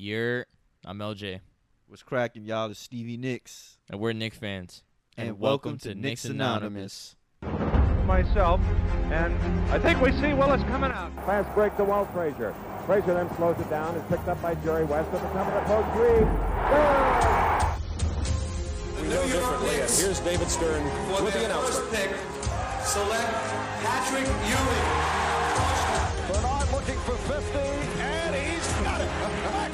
You're I'm LJ, What's cracking, y'all? It's Stevie Nicks. and we're Knick fans. And, welcome, to Knicks Anonymous. myself, and I think we see Willis coming out. Pass break to Walt Frazier. Frazier then slows it down. Is picked up by Jerry West at the top of the post. Reed. The New York Knicks Here's David Stern for with the their announcement. first pick select Patrick Ewing. Bernard looking for 50, and he's got it.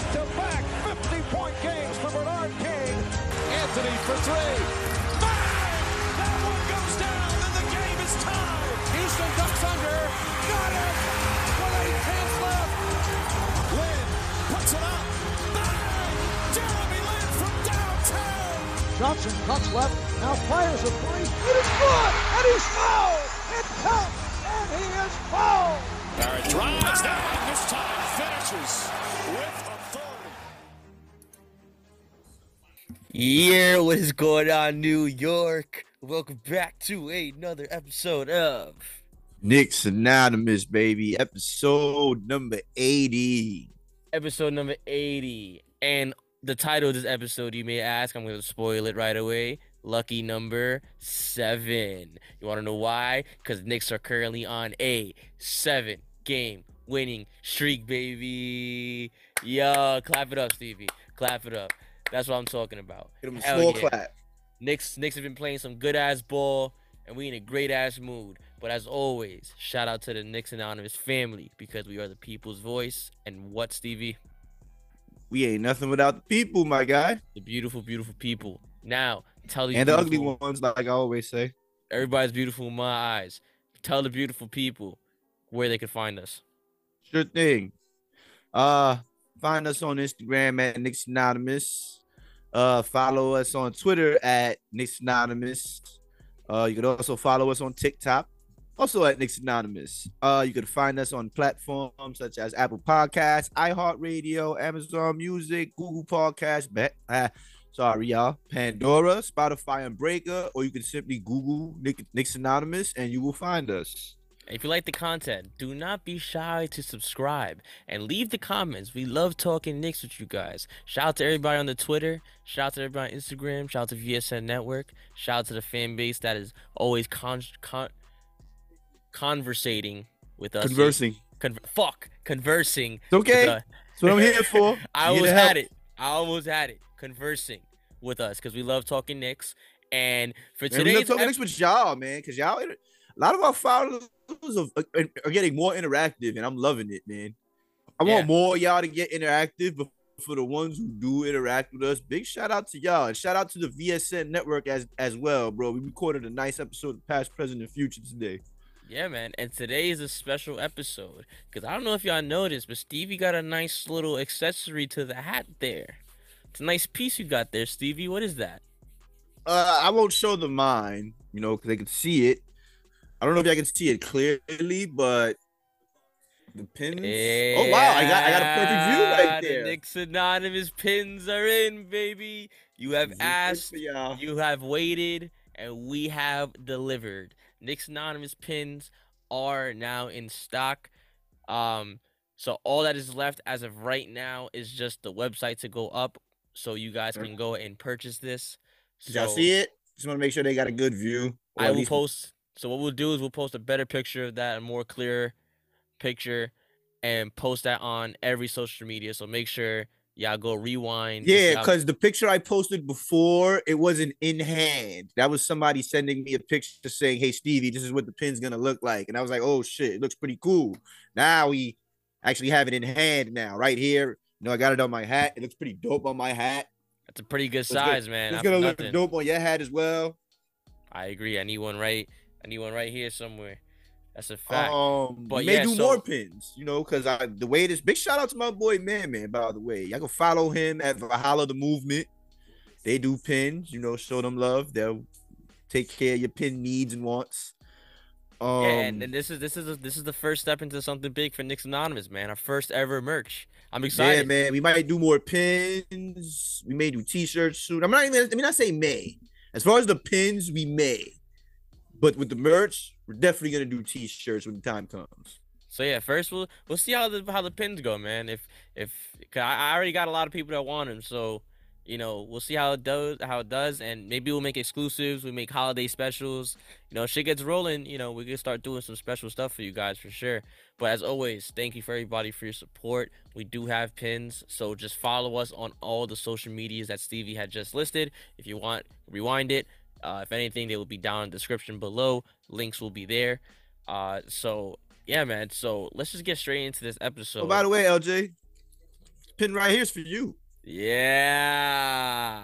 Anthony for three. Bang! That one goes down, and the game is tied. Houston ducks under. Got it! With eight tenths left. Lin puts it up. Bang! Jeremy Lin from downtown. Johnson cuts left, now fires a three. It is good, and he's fouled. It counts, and he is fouled. Barrett drives down. This time finishes with Yeah, what is going on, New York? Welcome back to another episode of Knicks Anonymous, baby. Episode number 80. episode number 80. And the title of this episode, you may ask, I'm going to spoil it right away. Lucky number seven. You want to know why? Because Knicks are currently on a seven game winning streak, baby. Yo, clap it up, Stevie. Clap it up. That's what I'm talking about. Give him a Hell small yeah. clap. Knicks Knicks have been playing some good ass ball, and we in a great ass mood. But as always, shout out to the Knicks Anonymous family because we are the people's voice. And what, Stevie? We ain't nothing without the people, my guy. The beautiful, beautiful people. Now, tell these And the ugly ones, like I always say. Everybody's beautiful in my eyes. Tell the beautiful people where they can find us. Sure thing. Uh, find us on Instagram at Knicks Anonymous. Uh, follow us on Twitter at Knicks Anonymous. Uh, you can also follow us on TikTok, also at Knicks Anonymous. Uh, you can find us on platforms such as Apple Podcasts, iHeartRadio, Amazon Music, Google Podcasts. Uh, sorry, y'all. Pandora, Spotify, and Breaker, or you can simply Google Nick, Knicks Anonymous and you will find us. If you like the content, do not be shy to subscribe and leave the comments. We love talking Knicks with you guys. Shout out to everybody on the Twitter. Shout out to everybody on Instagram. Shout out to VSN Network. Shout out to the fan base that is always con- con- conversating with us. Conversing. Con- fuck. Conversing. It's okay. us. That's uh, what I'm here for. I almost had it. I almost had it. Conversing with us because we love talking Knicks. And for Man, we love talking ep- Knicks with y'all, man, because y'all, a lot of our followers are, getting more interactive, and I'm loving it, man. I Yeah. want more of y'all to get interactive, but for the ones who do interact with us, big shout out to y'all, and shout out to the VSN network as as well, bro. We recorded a nice episode of Past, Present, and Future today. Yeah, man. And today is a special episode because I don't know if y'all noticed, but Stevie got a nice little accessory to the hat there. It's a nice piece you got there, Stevie. What is that? Uh, I won't show them mine, you know, because they can see it. I don't know if y'all can see it clearly, but the pins. oh wow, I got I got a perfect view Yeah, right The there. Knicks Anonymous pins are in, baby. You have Zip asked, y'all. have waited, and we have delivered. Knicks Anonymous pins are now in stock. Um, so all that is left as of right now is just the website to go up, so you guys can go and purchase this. Did y'all see it? Just want to make sure they got a good view. I will post. So what we'll do is we'll post a better picture of that, a more clear picture, and post that on every social media. So make sure y'all go rewind. Yeah, because the picture I posted before, it wasn't in hand. That was somebody sending me a picture saying, "Hey Stevie, this is what the pin's gonna look like," and I was like, "Oh shit, it looks pretty cool." Now we actually have it in hand now, right here. You know, I got it on my hat. It looks pretty dope on my hat. That's a pretty good It's size, man. it's gonna look nothing. dope on your hat as well. I agree. I need one right. I need one right here somewhere. That's a fact. Um, But we may yeah, do so- more pins, you know, because I the way this big shout out to my boy Man Man, by the way. Y'all can follow him at Valhalla the Movement. They do pins, you know, show them love. They'll take care of your pin needs and wants. Um, yeah, and, and this is this is this is the first step into something big for Knicks Anonymous, man. Our first ever merch. I'm yeah, excited. man, we might do more pins. We may do t-shirts soon. I'm not even. Let me not say may. As far as the pins, we may. But with the merch, we're definitely gonna do t-shirts when the time comes. So yeah, first we'll we'll see how the how the pins go, man. If if I, I already got a lot of people that want them, so you know we'll see how it does how it does, and maybe we'll make exclusives. We make holiday specials. You know, shit gets rolling. You know, we can start doing some special stuff for you guys for sure. But as always, thank you for everybody for your support. We do have pins, so just follow us on all the social medias that Stevie had just listed. If you want, rewind it. Uh, if anything, they will be down in the description below. Links will be there. Uh, so yeah, man. So let's just get straight into this episode. Oh, by the way, LJ, pin right here's for you. Yeah,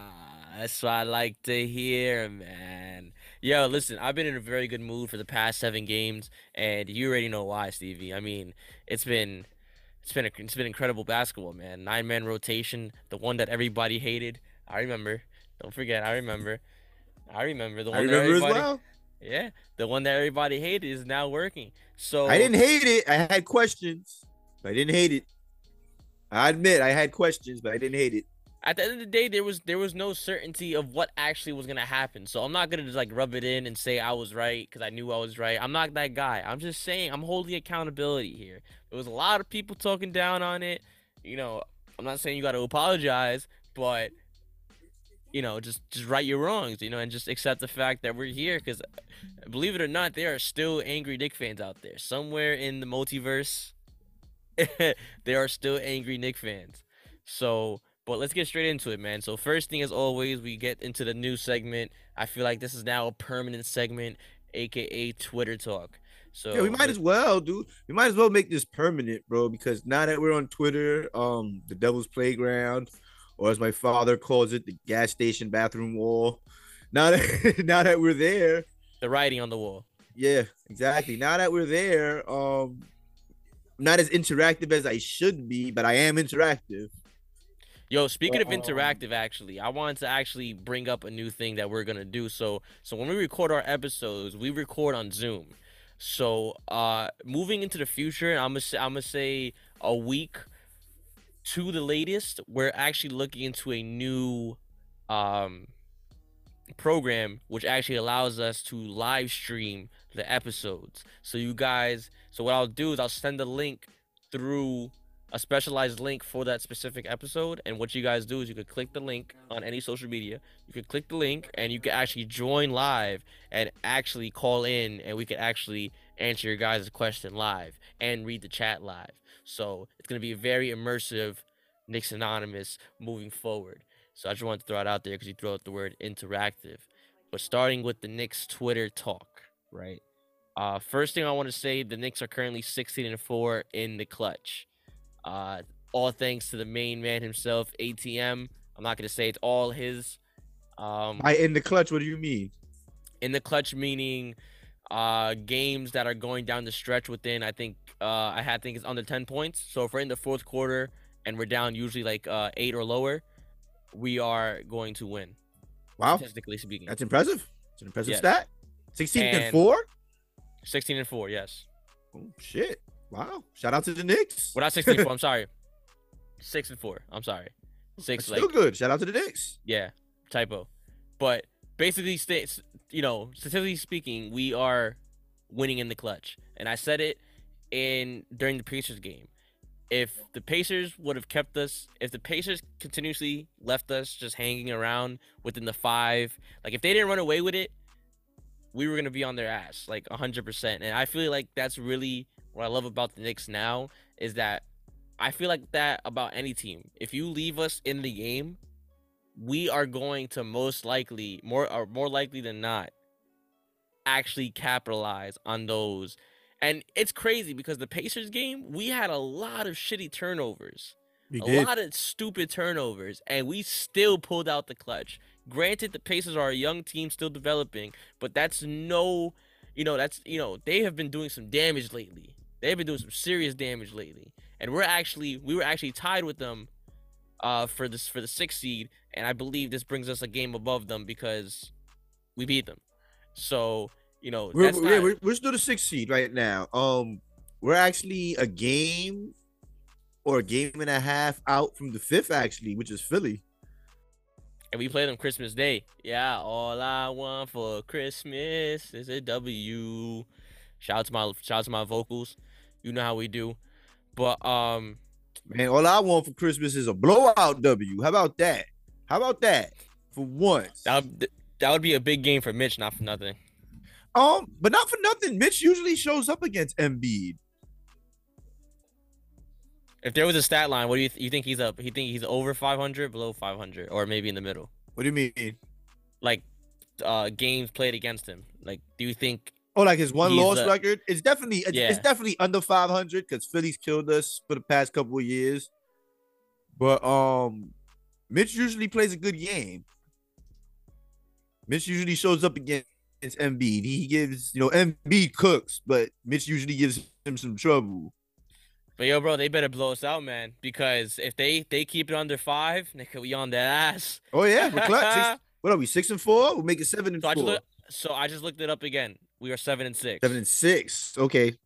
that's what I like to hear, man. Yo, listen, I've been in a very good mood for the past seven games, and you already know why, Stevie. I mean, it's been, it's been, a, it's been incredible basketball, man. Nine man rotation, the one that everybody hated. I remember. Don't forget, I remember. I remember the one I that remember as everybody. well. Yeah, the one that everybody hated is now working. So I didn't hate it. I had questions, but I didn't hate it. I admit I had questions, but I didn't hate it. at the end of the day there was there was no certainty of what actually was gonna happen so i'm not gonna just like rub it in and say i was right because i knew i was right i'm not that guy i'm just saying i'm holding accountability here there was a lot of people talking down on it you know i'm not saying you got to apologize but you know just just right your wrongs you know and just accept the fact that we're here because believe it or not there are still angry Knick fans out there somewhere in the multiverse there are still angry Knick fans so but let's get straight into it, man. So first thing, as always, we get into the new segment. I feel like this is now a permanent segment, aka Twitter talk. So Yeah, we might as well, dude. We might as well make this permanent, bro, because now that we're on Twitter, um, the Devil's Playground, or as my father calls it, the gas station bathroom wall. Now that now that we're there, the writing on the wall. yeah, exactly. Now that we're there, um, I'm not as interactive as I should be, but I am interactive. Yo, speaking of Um, interactive, actually, I wanted to actually bring up a new thing that we're gonna do. So, so when we record our episodes, we record on Zoom. So, uh, moving into the future, I'm gonna say, I'm gonna say a week to the latest, we're actually looking into a new, um, program which actually allows us to live stream the episodes. So you guys, so what I'll do is I'll send the link through a specialized link for that specific episode. And what you guys do is you could click the link on any social media. You could click the link and you can actually join live and actually call in and we could actually answer your guys' question live and read the chat live. So it's gonna be a very immersive Knicks Anonymous moving forward. So I just wanted to throw it out there because you throw out the word interactive. But starting with the Knicks Twitter talk, right? Uh, first thing I want to say, the Knicks are currently 16 and 4 in the clutch. Uh, all thanks to the main man himself, ATM. I'm not gonna say it's all his. Um, I in the clutch. What do you mean? in the clutch meaning uh games that are going down the stretch within I think uh I had think it's under 10 points. So if we're in the fourth quarter and we're down usually like uh 8 or lower, we are going to win. Wow, Statistically speaking. that's impressive. It's an impressive Yes. stat. 16 and, And- 4? 16 and 4, yes. Oh shit. Wow. Shout out to the Knicks. Well not 16 and 4, I'm sorry. 6 and 4. I'm sorry. 6 That's like still good. Shout out to the Knicks. Yeah, typo. But basically, states you know, statistically speaking, we are winning in the clutch, and I said it in during the Pacers game. If the Pacers would have kept us, if the Pacers continuously left us just hanging around within the five, like if they didn't run away with it, we were gonna be on their ass like hundred percent. And I feel like that's really what I love about the Knicks now is that I feel like that about any team. If you leave us in the game, we are going to most likely more or more likely than not actually capitalize on those. And it's crazy because the Pacers game, we had a lot of shitty turnovers. We a lot of stupid turnovers and we still pulled out the clutch. Granted the Pacers are a young team still developing, but that's no, you know, that's you know, they have been doing some damage lately. They've been doing some serious damage lately. And we're actually we were actually tied with them uh for this for the 6th seed and I believe this brings us a game above them because we beat them. So, you know, We're, that's we're, yeah, not- we're, we're still the sixth seed right now. Um, we're actually a game or a game and a half out from the fifth, actually, which is Philly. And we play them Christmas Day. Yeah, all I want for Christmas is a W. Shout out to my shout out to my vocals. You know how we do. But um, Man, all I want for Christmas is a blowout W. How about that? How about that? For once. that would, that would be a big game for Mitch, not for nothing. Um, but not for nothing. Mitch usually shows up against Embiid. If there was a stat line, what do you th- you think he's up? You think he's over 500, below 500, or maybe in the middle? What do you mean? Like uh games played against him. Like, do you think? Oh, like his one loss uh, record? It's definitely it's, it's definitely under 500 because Philly's killed us for the past couple of years. But um, Mitch usually plays a good game. Mitch usually shows up against Embiid. He gives, you know, Embiid cooks, but Mitch usually gives him some trouble. But yo, bro, they better blow us out, man. Because if they they keep it under five, nigga, we on that ass. Oh yeah. Six, what are we? Six and four? We'll make it seven and So I four. look, so I just looked it up again. We are seven and six. Seven and six. Okay.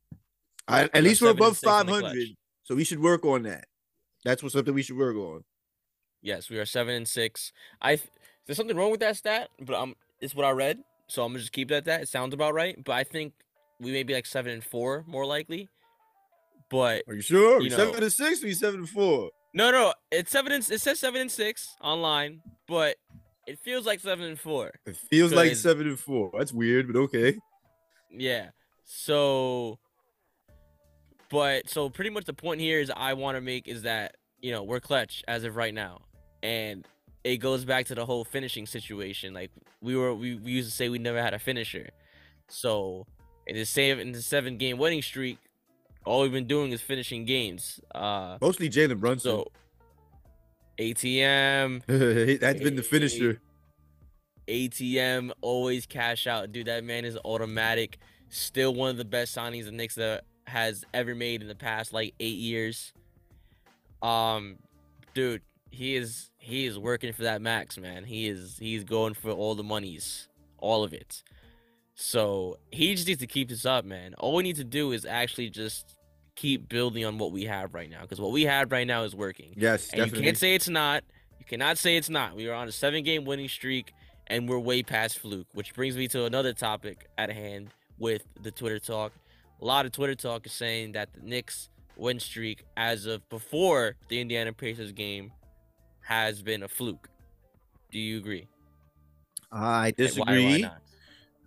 I, at least we're above five hundred. So we should work on that. That's what something we should work on. Yes, we are seven and six. I there's something wrong with that stat, but um, it's what I read, so I'm gonna just keep it at that. It sounds about right, but I think we may be like seven and four, more likely. But Are you sure? You We seven know- and six, or we seven and four? no, no, it's seven and it says seven and six online, but it feels like seven and four. It feels like seven and four. That's weird, but okay. Yeah. So, but so pretty much the point here is I want to make is that you know we're clutch as of right now, and it goes back to the whole finishing situation. Like we were, we, we used to say we never had a finisher. So in the same in the seven game winning streak, all we've been doing is finishing games. Uh, Mostly Jalen Brunson. so ATM, That's been the finisher. ATM always cash out. Dude, that man is automatic. Still one of the best signings the Knicks has ever made in the past like eight years. Um, dude, he is he is working for that max, man. He is he's going for all the monies, all of it. So he just needs to keep this up, man. All we need to do is actually just keep building on what we have right now, because what we have right now is working. Yes, And definitely. you can't say it's not. You cannot say it's not. We are on a seven game winning streak and we're way past fluke, which brings me to another topic at hand with the Twitter talk. A lot of Twitter talk is saying that the Knicks win streak as of before the Indiana Pacers game has been a fluke. Do you agree? I And why- why disagree.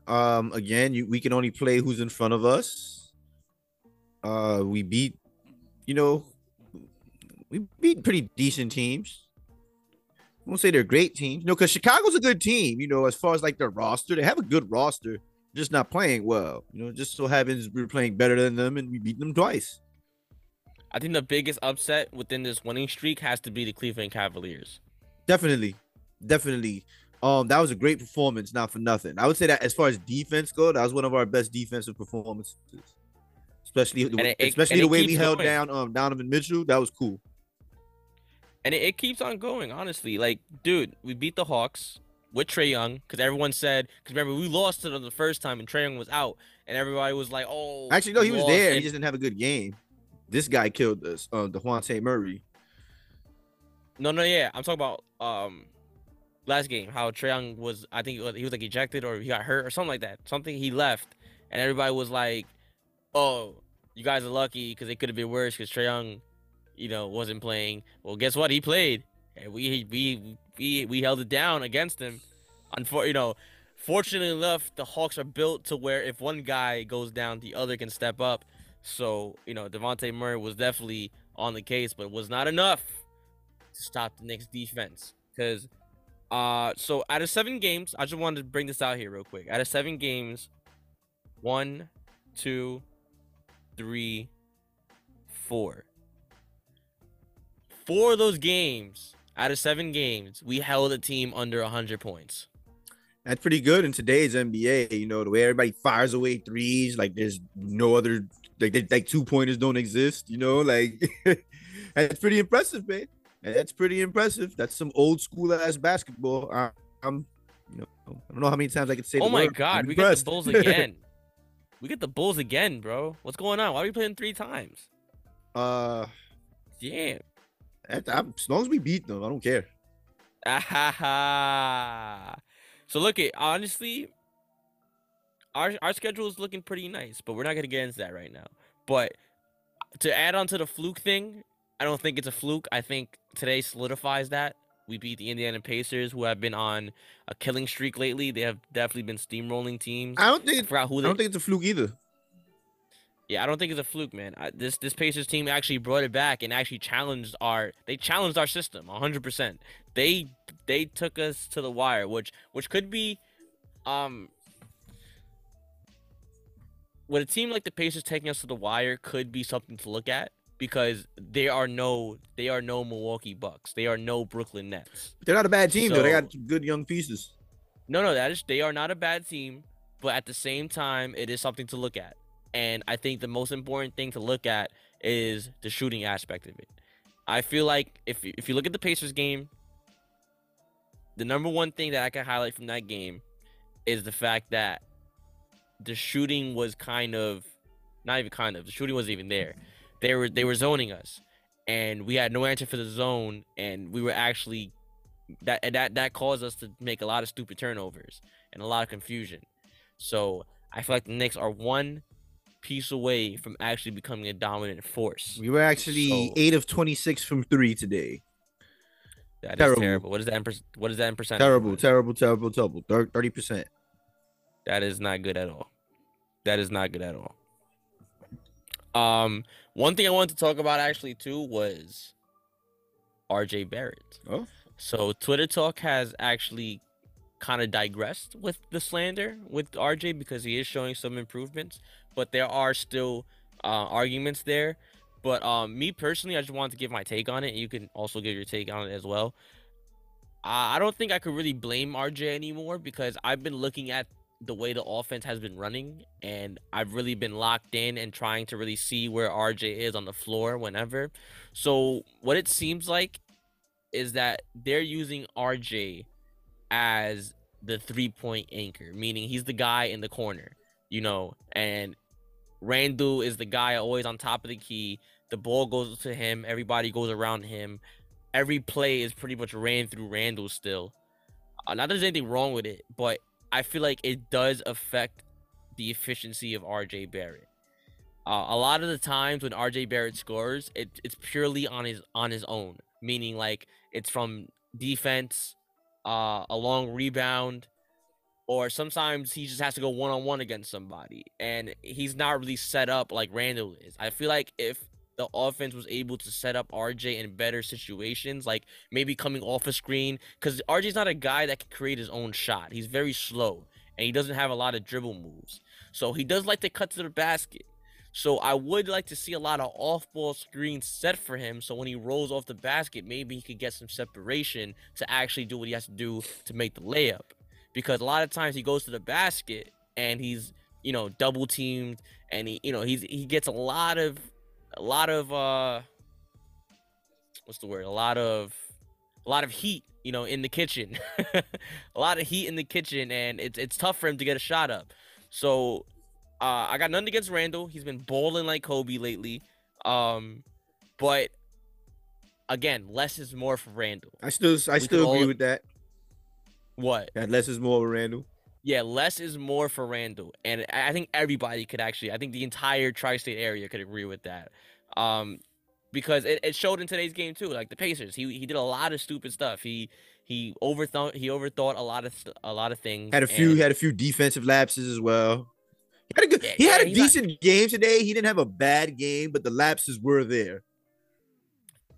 Um, again, you, we can only play who's in front of us. Uh, we beat, you know, we beat pretty decent teams. I won't say they're great teams, no, because Chicago's a good team. You know, as far as like their roster, they have a good roster, just not playing well. You know, just so happens we're playing better than them and we beat them twice. I think the biggest upset within this winning streak has to be the Cleveland Cavaliers. Definitely, definitely. Um, that was a great performance, not for nothing. I would say that as far as defense go, that was one of our best defensive performances. Especially, the, it- it- especially and the way we held going. down um Donovan Mitchell. That was cool. And it, it keeps on going, honestly. Like, dude, we beat the Hawks with Trae Young because everyone said, because remember, we lost to them the first time and Trae Young was out, and everybody was like, oh. Actually, no, he was lost," there. He just didn't have a good game. This guy killed us. Um, Dejounte Murray. No, no, yeah. I'm talking about um last game, how Trae Young was, I think was, he was like ejected or he got hurt or something like that. Something he left, and everybody was like, oh, you guys are lucky because it could have been worse because Trae Young, you know, wasn't playing. Well, guess what? He played, and we we we we held it down against him. Unfor- you know, fortunately enough, the Hawks are built to where if one guy goes down, the other can step up. So you know, Dejounte Murray was definitely on the case, but was not enough to stop the Knicks defense. Because, uh, so out of seven games, I just wanted to bring this out here real quick. Out of seven games, one, two, three, four. Four of those games, out of seven games, we held a team under 100 points. That's pretty good in today's NBA. You know, the way everybody fires away threes, like there's no other, like they, like two pointers don't exist. You know, like that's pretty impressive, man. That's pretty impressive. That's some old school ass basketball. I, I'm, you know, I don't know how many times I can say. Oh my word. God, I'm we got the. Bulls again. we get the Bulls again, bro. What's going on? Why are we playing three times? uh, Damn. That- I'm- as long as we beat them, I don't care. Ah, so look it honestly, our our schedule is looking pretty nice, but we're not gonna get into that right now. But to add on to the fluke thing, I don't think it's a fluke. I think today solidifies that. We beat the Indiana Pacers, who have been on a killing streak lately. They have definitely been steamrolling teams. I don't I think forgot who I don't think it's a fluke either. Yeah, I don't think it's a fluke, man. I, this this Pacers team actually brought it back and actually challenged our. They challenged our system 100. percent They they took us to the wire, which which could be, um. With a team like the Pacers taking us to the wire could be something to look at because they are no they are no Milwaukee Bucks. They are no Brooklyn Nets. They're not a bad team though. They got good young pieces. No, no, that is they are not a bad team, but at the same time, it is something to look at. And I think the most important thing to look at is the shooting aspect of it. I feel like if if you look at the Pacers game, the number one thing that I can highlight from that game is the fact that the shooting was kind of not even kind of the shooting wasn't even there. They were they were zoning us, and we had no answer for the zone, and we were actually that that that caused us to make a lot of stupid turnovers and a lot of confusion. So I feel like the Knicks are one piece away from actually becoming a dominant force. We were actually So- eight of twenty six from three today. That is terrible. terrible. What is that in per- what is that in percent? Terrible, terrible, terrible, terrible. Thirty percent. That is not good at all. That is not good at all. Um, one thing I wanted to talk about actually too was R.J. Barrett. Oh. So Twitter Talk has actually kind of digressed with the slander with RJ because he is showing some improvements, but there are still uh, arguments there. But um, me personally, I just wanted to give my take on it. You can also give your take on it as well. I don't think I could really blame RJ anymore because I've been looking at the way the offense has been running, and I've really been locked in and trying to really see where RJ is on the floor whenever. So what it seems like is that they're using RJ as the three point anchor, meaning he's the guy in the corner, you know, and Randle is the guy always on top of the key. The ball goes to him, everybody goes around him. Every play is pretty much ran through Randle still. Uh, not there's anything wrong with it, but I feel like it does affect the efficiency of RJ Barrett. Uh, a lot of the times when RJ Barrett scores, it, it's purely on his on his own, meaning like it's from defense, uh, a long rebound, or sometimes he just has to go one on one against somebody, and he's not really set up like Randle is. I feel like if the offense was able to set up RJ in better situations, like maybe coming off a screen, because RJ's not a guy that can create his own shot. He's very slow, and he doesn't have a lot of dribble moves. So he does like to cut to the basket. So I would like to see a lot of off-ball screens set for him. So when he rolls off the basket, maybe he could get some separation to actually do what he has to do to make the layup. Because a lot of times he goes to the basket and he's, you know, double teamed and he, you know, he's he gets a lot of a lot of uh what's the word? A lot of a lot of heat, you know, in the kitchen. a lot of heat in the kitchen and it's it's tough for him to get a shot up. So uh, I got nothing against Randle. He's been bowling like Kobe lately. Um, but again, less is more for Randle. I still I We still agree all- with that. What? That less is more for Randle. Yeah, less is more for Randle, and I think everybody could actually. I think the entire tri-state area could agree with that. Um, because it, it showed in today's game too. Like the Pacers, he he did a lot of stupid stuff. He he overthought he overthought a lot of a lot of things. Had a few had a few defensive lapses as well. He had a good Yeah, he had a decent game today. He didn't have a bad game, but the lapses were there.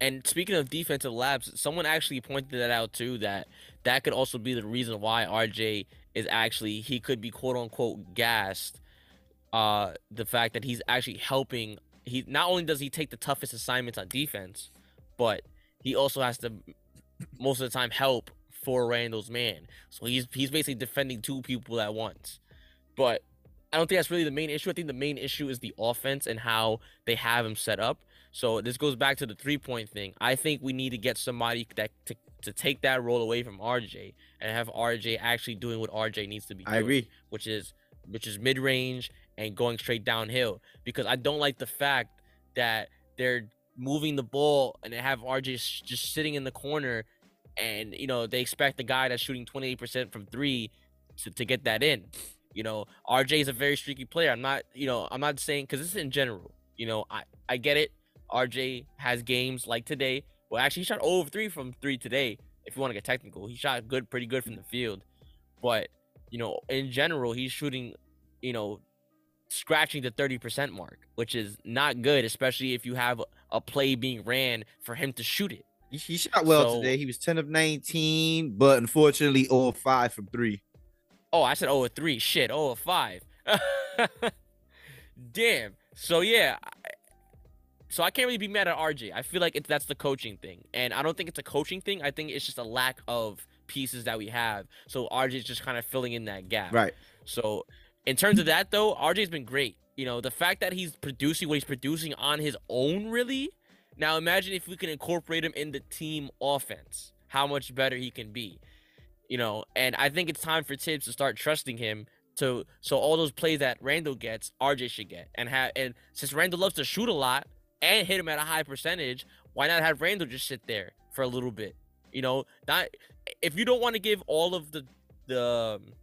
And speaking of defensive laps, someone actually pointed that out too. That that could also be the reason why RJ is actually he could be quote unquote gassed. Uh, the fact that he's actually helping. He not only does he take the toughest assignments on defense, but he also has to most of the time help for Randle's man. So he's he's basically defending two people at once. But I don't think that's really the main issue. I think the main issue is the offense and how they have him set up. So this goes back to the three point thing. I think we need to get somebody that to, to take that role away from RJ and have RJ actually doing what RJ needs to be doing, I agree. which is which is mid range and going straight downhill. Because I don't like the fact that they're moving the ball and they have RJ just sitting in the corner and you know they expect the guy that's shooting 28% from three to, to get that in. You know, RJ is a very streaky player. I'm not, you know, I'm not saying because this is in general. You know, I I get it. RJ has games like today. Well, actually, he shot over three from three today. If you want to get technical, he shot good, pretty good from the field. But you know, in general, he's shooting, you know, scratching the 30% mark, which is not good, especially if you have a play being ran for him to shoot it. He, shot well So- today. He was 10 of 19, but unfortunately all 5 from 3. Oh, I said oh a three. Shit, oh a five. Damn. So yeah. So I can't really be mad at RJ. I feel like it's that's the coaching thing, and I don't think it's a coaching thing. I think it's just a lack of pieces that we have. So RJ's just kind of filling in that gap. Right. So, in terms of that, though, RJ's been great. You know, the fact that he's producing what he's producing on his own, really. Now, imagine if we can incorporate him in the team offense, how much better he can be. You know, and I think it's time for Thibs to start trusting him to so all those plays that Randle gets, RJ should get, and have and since Randle loves to shoot a lot and hit him at a high percentage, why not have Randle just sit there for a little bit? You know, not if you don't want to give all of the the um,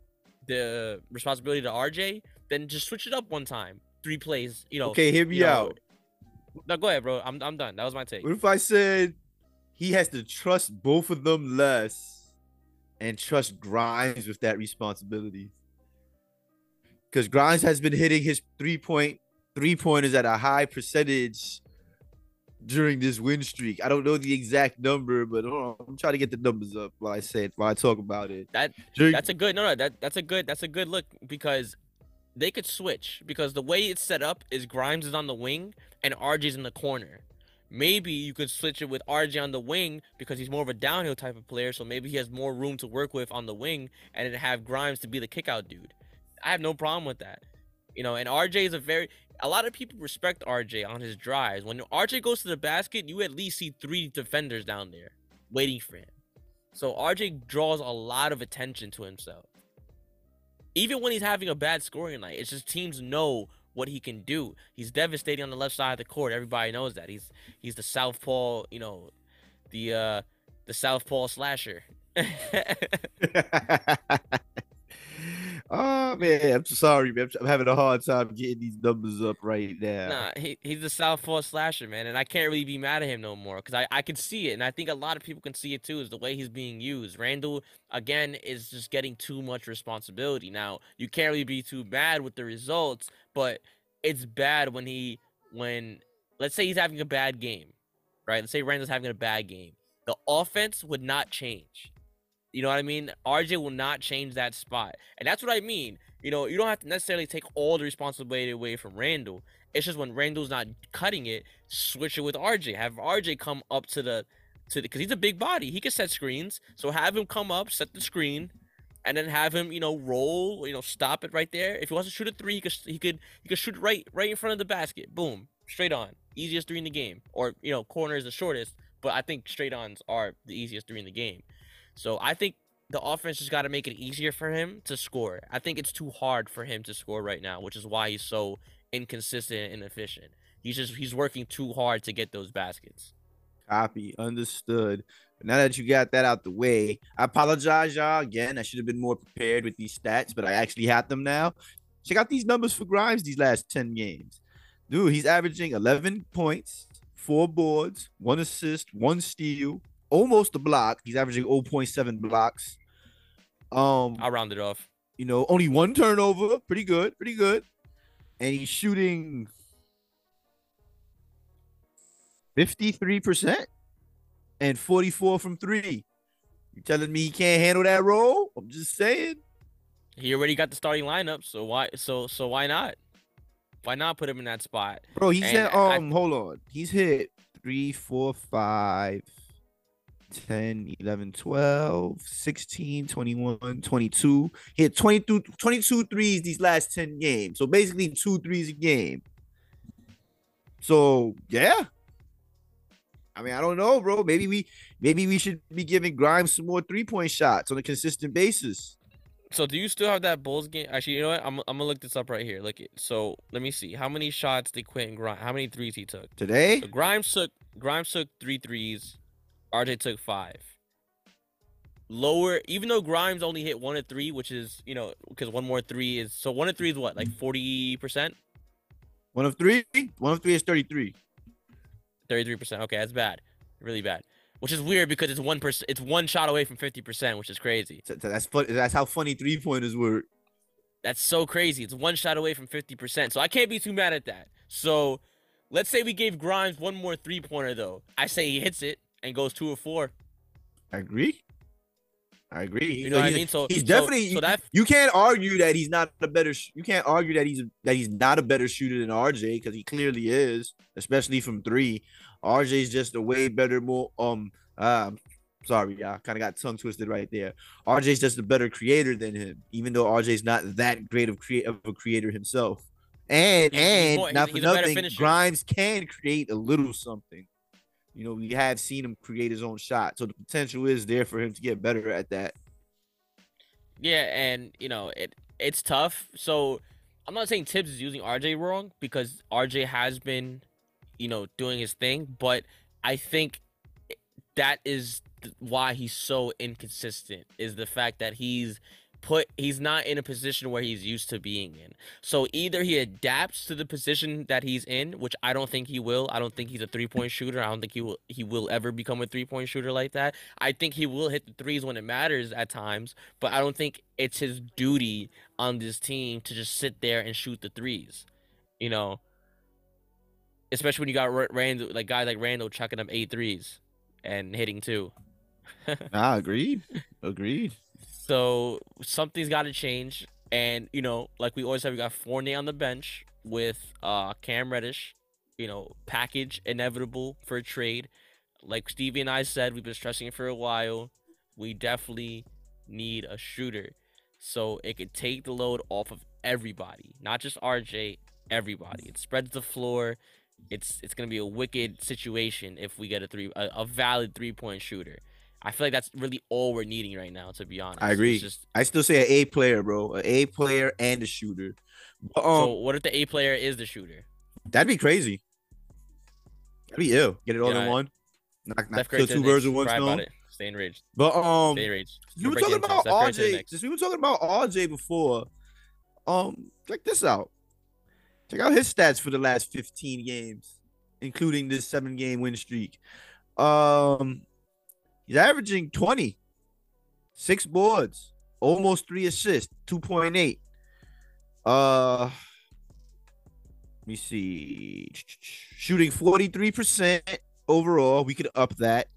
the responsibility to RJ, then just switch it up one time. Three plays, you know. Okay, hear me you know- out. No, go ahead, bro. I'm I'm done. That was my take. What if I said he has to trust both of them less and trust Grimes with that responsibility? Because Grimes has been hitting his three point three pointers at a high percentage during this win streak. I don't know the exact number, but hold on, I'm trying to get the numbers up while I say it, while I talk about it. That During- that's a good no no that that's a good that's a good look because they could switch because the way it's set up is Grimes is on the wing and RJ's in the corner. Maybe you could switch it with RJ on the wing because he's more of a downhill type of player, so maybe he has more room to work with on the wing and then have Grimes to be the kickout dude. I have no problem with that. You know, and RJ is a very a lot of people respect RJ on his drives. When RJ goes to the basket, you at least see three defenders down there waiting for him. So RJ draws a lot of attention to himself. Even when he's having a bad scoring night, it's just teams know what he can do. He's devastating on the left side of the court. Everybody knows that. He's he's the southpaw, you know, the uh the southpaw slasher. oh man, I'm sorry, man. I'm having a hard time getting these numbers up right now. Nah, he, he's the southpaw slasher, man, and I can't really be mad at him no more because I, I can see it, and I think a lot of people can see it too. Is the way he's being used. Randle again is just getting too much responsibility. Now you can't really be too bad with the results, but it's bad when he when let's say he's having a bad game, right? Let's say Randle's having a bad game. The offense would not change. You know what I mean? RJ will not change that spot. And that's what I mean. You know, you don't have to necessarily take all the responsibility away from Randle. It's just when Randle's not cutting it, switch it with RJ. Have RJ come up to the to the because he's a big body. He can set screens. So have him come up, set the screen, and then have him, you know, roll, you know, stop it right there. If he wants to shoot a three, he could he could he could shoot right right in front of the basket. Boom. Straight on. Easiest three in the game. Or, you know, corner is the shortest, but I think straight ons are the easiest three in the game. So I think the offense just got to make it easier for him to score. I think it's too hard for him to score right now, which is why he's so inconsistent and inefficient. He's just he's working too hard to get those baskets. Copy, understood. Now that you got that out the way, I apologize, y'all. Again, I should have been more prepared with these stats, but I actually had them now. Check out these numbers for Grimes these last 10 games. Dude, he's averaging 11 points, four boards, one assist, one steal, almost a block. He's averaging 0.7 blocks. Um, I'll round it off. you know, only one turnover. Pretty good, pretty good. And he's shooting 53% and 44 from three. You telling me he can't handle that role? I'm just saying. He already got the starting lineup, so why so so why not? Why not put him in that spot? Bro, he's And hit, I- um, hold on. He's hit three, four, five, 10, 11, 12, 16, 21, 22. He hit 22, 22 threes these last 10 games. So basically two threes a game. So yeah. I mean, I don't know, bro. Maybe we maybe we should be giving Grimes some more three-point shots on a consistent basis. So do you still have that Bulls game? Actually, you know what? I'm, I'm gonna look this up right here. Look it. So let me see. How many shots did Quentin Grimes? How many threes he took? Today, So Grimes took Grimes took three threes. RJ took five. Lower, even though Grimes only hit one of three, which is you know because one more three is so one of three is what like forty percent. One of three. One of three is 33. 33%. Okay, that's bad. Really bad. Which is weird because it's one percent. It's one shot away from 50%, which is crazy. That's fun. That's how funny three pointers work. That's so crazy. It's one shot away from 50%. So I can't be too mad at that. So let's say we gave Grimes one more three pointer though. I say he hits it and goes two or four. I agree. I agree. You know what I he's- mean? So he's so- definitely. so that you can't argue that he's not a better. You can't argue that he's that he's not a better shooter than RJ because he clearly is, especially from three. RJ's just a way better, more um. Um, sorry, I kind of got tongue twisted right there. RJ's just a better creator than him, even though RJ's not that great of create of a creator himself. And He's- he's and more- not he's- for he's nothing. Grimes can create a little something. You know, we have seen him create his own shot, so the potential is there for him to get better at that. Yeah, and you know it it's tough. So I'm not saying Thibs is using RJ wrong because RJ has been, you know, doing his thing, but I think that is why he's so inconsistent is the fact that he's put he's not in a position where he's used to being in. So either he adapts to the position that he's in, which I don't think he will. I don't think he's a three-point shooter. I don't think he will he will ever become a three-point shooter like that. I think he will hit the threes when it matters at times, but I don't think it's his duty on this team to just sit there and shoot the threes. You know, especially when you got Ra- Randle, like guys like Randle chucking up eight threes and hitting two. Nah, agreed. Agreed. So something's got to change, and you know, like we always have, we got Fournier on the bench with uh Cam Reddish. You know, package inevitable for a trade. Like Stevie and I said, we've been stressing it for a while. We definitely need a shooter, so it could take the load off of everybody, not just RJ. Everybody. It spreads the floor. It's it's gonna be a wicked situation if we get a three a, a valid three point shooter. I feel like that's really all we're needing right now, to be honest. I agree. just I still say an A player, bro. An A player and a shooter. But, um, so what if the A player is the shooter? that'd be crazy. That'd be ill. Get it all Yeah, in one. Knock, knock, kill two birds with one stone. Stay enraged. But um, Stay enraged. you were talking about Steph Curry to the RJ. Since we were talking about RJ before, um, check this out. Check out his stats for the last 15 games, including this seven game win streak. Um, he's averaging 20, six boards, almost three assists, 2.8. Uh, let me see. Shooting 43% overall. We could up that.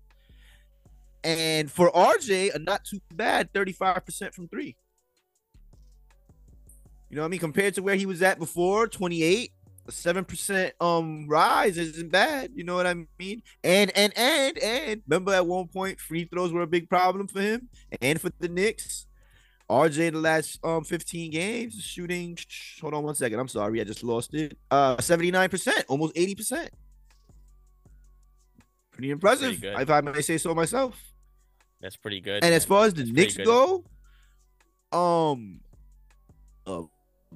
And for RJ, a not too bad 35% from three. You know what I mean? Compared to where he was at before, 28, a 7% um rise isn't bad. You know what I mean? And and and and remember at one point free throws were a big problem for him and for the Knicks. RJ the last um 15 games shooting hold on one second. I'm sorry, I just lost it. Uh 79%, almost 80%. Pretty impressive, good. if I may say so myself. That's pretty good. And as far as the That's Knicks go, um, a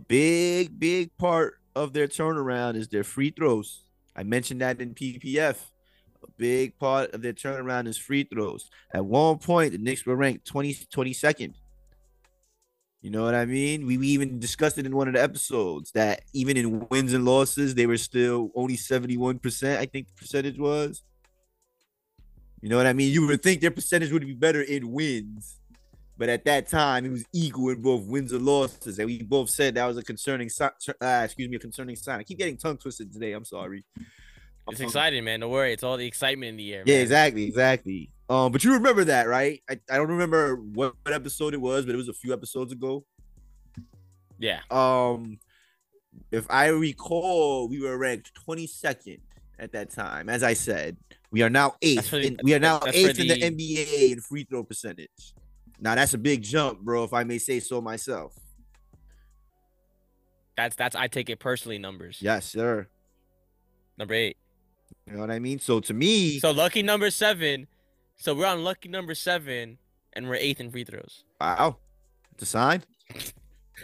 big, big part of their turnaround is their free throws. I mentioned that in PPF. A big part of their turnaround is free throws. At one point, the Knicks were ranked 20, 22nd. You know what I mean? We, we even discussed it in one of the episodes that even in wins and losses, they were still only 71%, I think the percentage was. You know what I mean? You would think their percentage would be better in wins, but at that time it was equal in both wins and losses, and we both said that was a concerning sign. Uh, excuse me, a concerning sign. I keep getting tongue twisted today. I'm sorry. It's Um, exciting, man. Don't worry. It's all the excitement in the air. Yeah, man. exactly, exactly. Um, but you remember that, right? I, I don't remember what episode it was, but it was a few episodes ago. Yeah. Um, if I recall, we were ranked 22nd at that time. As I said, we are now eighth. the- in- we are now eighth in the the- NBA in free throw percentage. Now that's a big jump, bro. If I may say so myself. That's that's I take it personally. Numbers. Yes, sir. Number eight. You know what I mean? So to me, So lucky number seven. So we're on lucky number seven, and we're eighth in free throws. wow, it's a sign.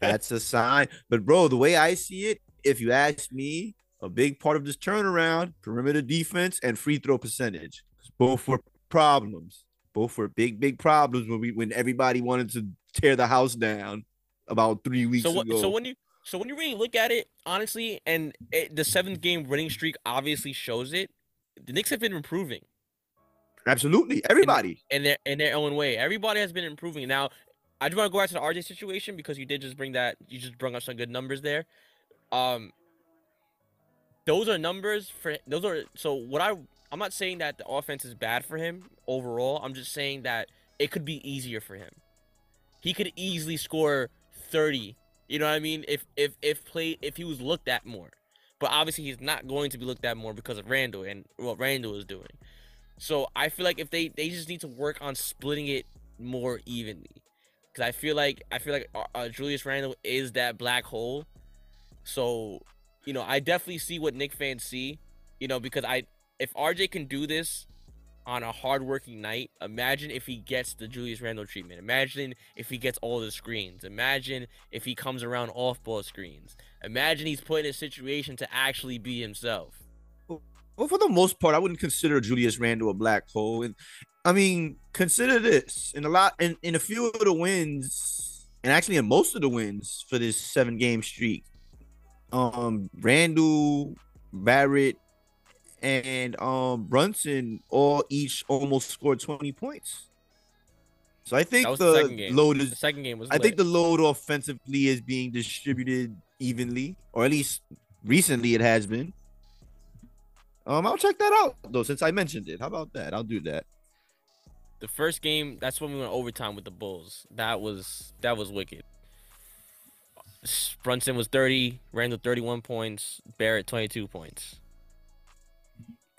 That's a sign. But bro, the way I see it, if you ask me, a big part of this turnaround, perimeter defense and free throw percentage. Both were problems. Both were big, big problems when we when everybody wanted to tear the house down about three weeks so ago. So when you So when you really look at it, honestly, and it, the seventh game winning streak obviously shows it. The Knicks have been improving Absolutely, everybody. in their in their own way. Everybody has been improving. Now, I just want to go back to the RJ situation because you did just bring that. You just brought up some good numbers there. Um, those are numbers for those are so what I I'm not saying that the offense is bad for him overall. I'm just saying that it could be easier for him. He could easily score 30. You know what I mean? If if if play if he was looked at more. But obviously he's not going to be looked at more because of Randle and what Randle is doing. So I feel like if they they just need to work on splitting it more evenly. Cuz I feel like I feel like uh, uh, Julius Randle is that black hole. So, you know, I definitely see what Knick fans see, you know, because I if RJ can do this on a hardworking night, imagine if he gets the Julius Randle treatment. Imagine if he gets all the screens. Imagine if he comes around off ball screens. Imagine he's put in a situation to actually be himself. Well, for the most part, I wouldn't consider Julius Randle a black hole. And I mean, consider this: in a lot, in, in a few of the wins, and actually in most of the wins for this seven game streak, um, Randle, Barrett, and um Brunson all each almost scored 20 points. So I think the the load The second game was I think the load offensively is being distributed evenly, or at least recently it has been. Um, I'll check that out though, since I mentioned it. How about that? I'll do that. the first game, that's when we went overtime with the Bulls. That was that was wicked. Brunson was 30, Randle 31 points, Barrett 22 points.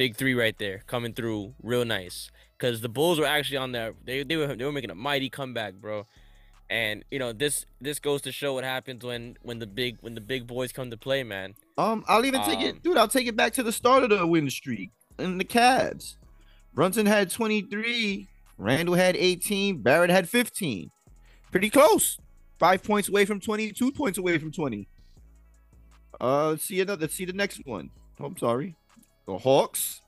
Big three right there, coming through real nice. Cause the Bulls were actually on there. They they were they were making a mighty comeback, bro. And you know this this goes to show what happens when when the big when the big boys come to play, man. Um, I'll even take Um, it, dude. I'll take it back to the start of the win streak in the Cavs. Brunson had 23, Randle had 18, Barrett had 15. Pretty close. Five points away from 20, two points away from 20. Uh, let's see another. Let's see the next one. Oh, I'm sorry. The Hawks.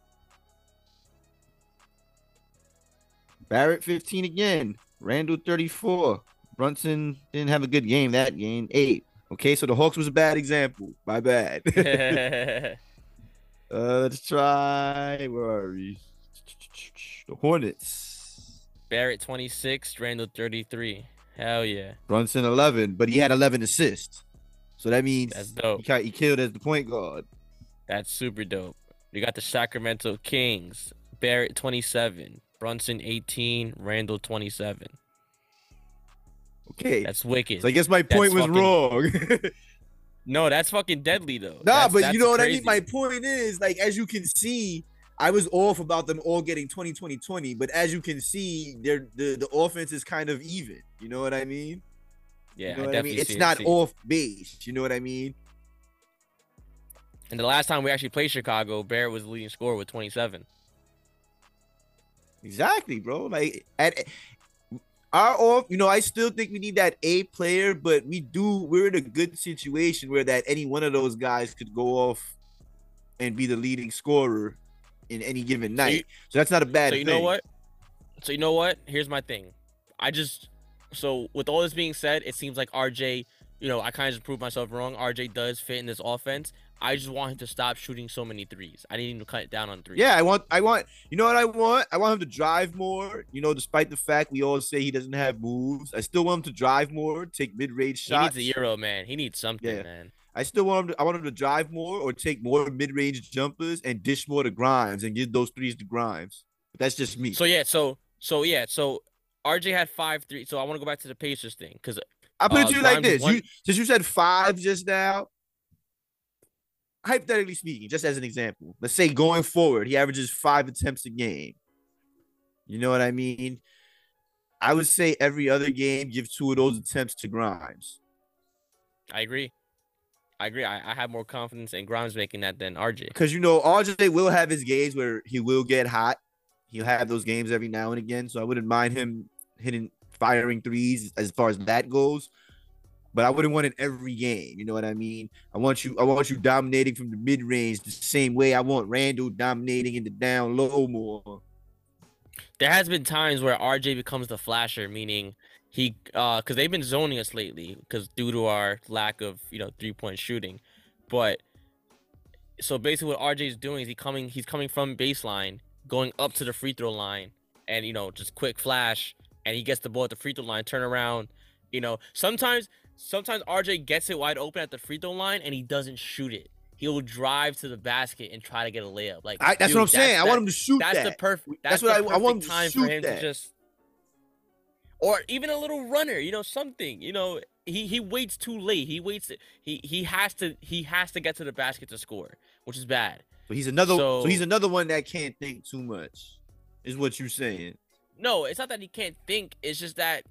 Barrett 15 again. Randle 34. Brunson didn't have a good game that game. Eight. Okay, so the Hawks was a bad example. My bad. uh, let's try. Where are we? The Hornets. Barrett 26, Randle 33. Hell yeah. Brunson 11, but he had 11 assists. So that means That's dope. ca- he killed as the point guard. That's super dope. We got the Sacramento Kings. Barrett 27, Brunson 18, Randle 27. Okay. That's wicked. so I guess my that's point was fucking- wrong. no, that's fucking deadly though. nah, That's- but that's you know what I mean? My point is, like, as you can see, I was off about them all getting 20 20 20, but as you can see, they're the, the offense is kind of even. You know what I mean? yeah, you know I what I definitely mean? It's not it. off base. You know what I mean? And the last time we actually played Chicago, Barrett was the leading scorer with 27. Exactly, bro. Like at our off, you know, I still think we need that A player, but we do. We're in a good situation where that any one of those guys could go off and be the leading scorer in any given So you- night. So, that's not a bad thing. so you thing. know what? So you know what? Here's my thing. I just so with all this being said, it seems like RJ, you know, I kind of just proved myself wrong. RJ does fit in this offense. I just want him to stop shooting so many threes. I need him to cut it down on threes. Yeah, I want. I want. You know what I want? I want him to drive more. You know, despite the fact we all say he doesn't have moves, I still want him to drive more, take mid-range shots. he needs a euro, man. He needs something, Yeah. man. I still want him to, I want him to drive more or take more mid-range jumpers and dish more to Grimes and give those threes to Grimes. But that's just me. So yeah, so so yeah, so RJ had five three. So I want to go back to the Pacers thing because I put it uh, to you like this: won- you since you said five just now, hypothetically speaking, just as an example, let's say going forward, he averages five attempts a game. You know what I mean? I would say every other game, give two of those attempts to Grimes. I agree. I agree. I, I have more confidence in Grimes making that than RJ. Because you know, RJ will have his games where he will get hot. He'll have those games every now and again. So I wouldn't mind him hitting firing threes as far as that goes. But I wouldn't want it every game. You know what I mean? I want you, I want you dominating from the mid range the same way I want Randle dominating in the down low more. there has been times where RJ becomes the flasher, meaning he uh because they've been zoning us lately because due to our lack of you know three point shooting, but so basically what RJ is doing is he coming he's coming from baseline going up to the free throw line and you know just quick flash and he gets the ball at the free throw line turn around you know sometimes sometimes RJ gets it wide open at the free throw line and he doesn't shoot it he'll drive to the basket and try to get a layup like I, that's dude, what I'm saying. I want him to shoot that's that. the perfect. That's That's, what I- I want him time shoot for him that. to just, or even a little runner. You know, something. You know, he he waits too late. He waits. He he has to he has to get to the basket to score, which is bad. So he's another. So, So- he's another one that can't think too much. Is what you're saying? No, it's not that he can't think. It's just that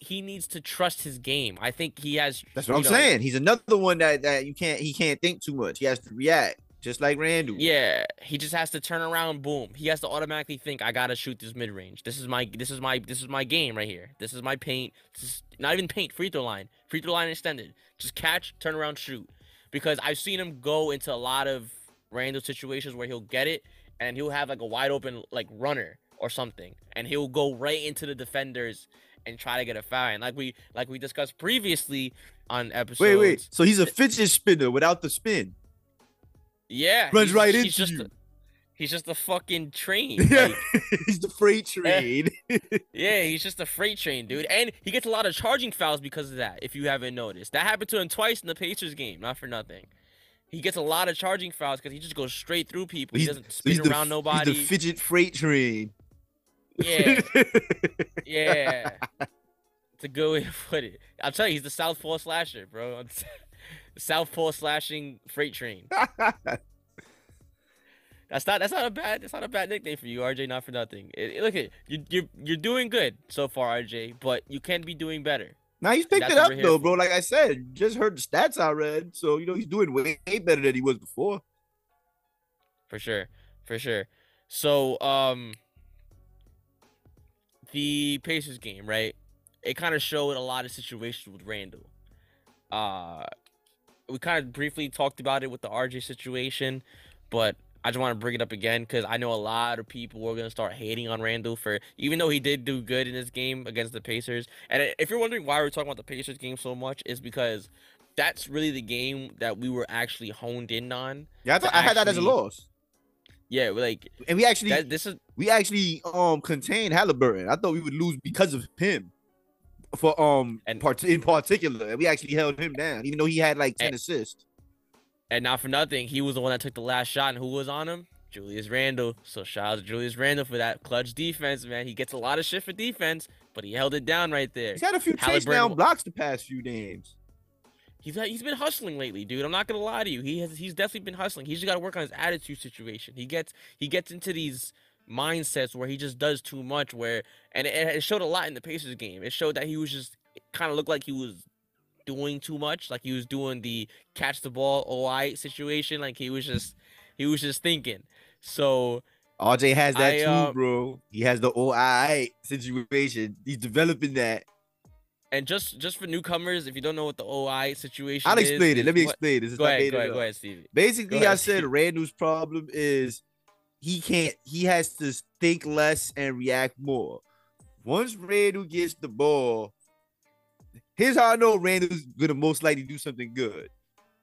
he needs to trust his game. I think he has. That's what I'm know, saying. He's another one that that you can't. He can't think too much. He has to react, just like Randle. Yeah, he just has to turn around. Boom. He has to automatically think, I gotta shoot this mid range. This is my this is my this is my game right here. This is my paint. This is not even paint. Free throw line. Free throw line extended. Just catch, turn around, shoot. Because I've seen him go into a lot of Randle situations where he'll get it and he'll have like a wide open like runner or something, and he'll go right into the defenders and try to get a foul. And like we like we discussed previously on episode. Wait, wait. So he's a fidget spinner without the spin. Yeah, Runs he's- right he's into just you. A, he's just a fucking train. Yeah, like, he's the freight train. yeah, he's just a freight train, dude. And he gets a lot of charging fouls because of that. If you haven't noticed, that happened to him twice in the Pacers game. Not for nothing. He gets a lot of charging fouls because he just goes straight through people. He He's- doesn't So spin he's the, around He's the fidget freight train. Yeah, yeah. It's a good way to put it. I'll tell you, he's the Southpaw slasher, bro. Southpaw slashing freight train. That's not that's not a bad that's not a bad nickname for you, RJ. Not for nothing. It- it- look at you you're you're doing good so far, RJ, but you can be doing better. now he's picked it up though, bro. Like I said, just heard the stats I read, so you know he's doing way better than he was before. For sure. For sure. So um the Pacers game, right? It kind of showed a lot of situations with Randle. Uh we kind of briefly talked about it with the RJ situation, but I just want to bring it up again because I know a lot of people are gonna start hating on Randle for even though he did do good in this game against the Pacers. And if you're wondering why we're talking about the Pacers game so much, is because that's really the game that we were actually honed in on. Yeah, I, thought I had that as a loss, Yeah, like and we actually that, this is we actually um contained Halliburton. I thought we would lose because of him. For um And- part in particular, we actually held him down, even though he had like ten And- assists. And not for nothing, he was the one that took the last shot, and who was on him? Julius Randle. So shout out to Julius Randle for that clutch defense, man. He gets a lot of shit for defense, but he held it down right there. He's had a few chase down blocks the past few games. He's he's been hustling lately, dude. I'm not gonna lie to you. He has he's definitely been hustling. He's just got to work on his attitude situation. He gets he gets into these mindsets where he just does too much. Where and it, it showed a lot in the Pacers game. It showed that he was just kind of looked like he was doing too much. Like he was doing the catch the ball OI situation. Like he was just he was just thinking. So RJ has that I, too, uh, bro. He has the OI situation. He's developing that. And just just for newcomers, if you don't know what the OI situation is. I'll is, explain it. Let me what- explain this. Go ahead, go ahead, go ahead, Stevie. Basically, Go I said. Randle's problem is he can't. He has to think less and react more. Once Randle gets the ball, here's how I know Randle's gonna most likely do something good.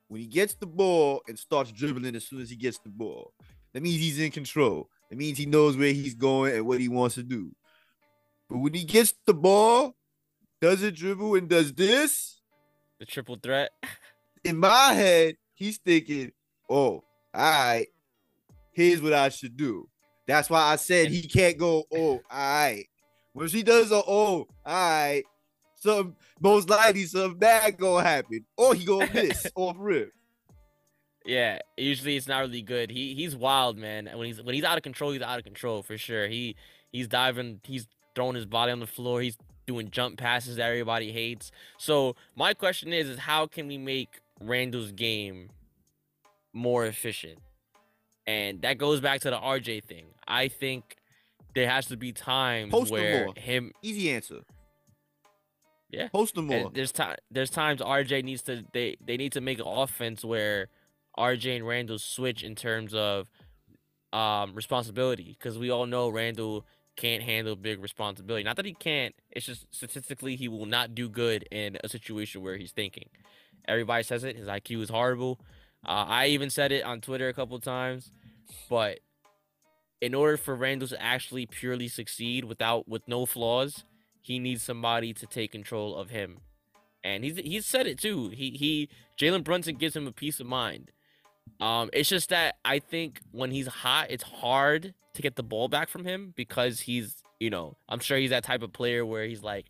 When he gets the ball and starts dribbling as soon as he gets the ball, that means he's in control. That means he knows where he's going and what he wants to do. But when he gets the ball, doesn't dribble and does this, The triple threat. in my head, he's thinking, oh, all right, here's what I should do. That's why I said he can't go, oh, all right. Once she does a oh, all right, some most likely something bad gonna happen. Or he gonna miss off rip. Yeah, usually it's not really good. He he's wild, man. When he's when he's out of control, he's out of control for sure. He he's diving, he's throwing his body on the floor. He's doing jump passes that everybody hates. So my question is, is how can we make Randle's game more efficient? And that goes back to the RJ thing. I think there has to be times Post where more. him Easy answer. Yeah. Post and more. there's time there's times RJ needs to they they need to make an offense where RJ and Randle switch in terms of um responsibility because we all know Randle can't handle big responsibility. Not that he can't. It's just statistically he will not do good in a situation where he's thinking. Everybody says it. His IQ is horrible. Uh, I even said it on Twitter a couple times, but in order for Randle to actually purely succeed without with no flaws, he needs somebody to take control of him. And he's he's said it too. He he Jalen Brunson gives him a peace of mind. Um, it's just that I think when he's hot, it's hard to get the ball back from him because he's you know I'm sure he's that type of player where he's like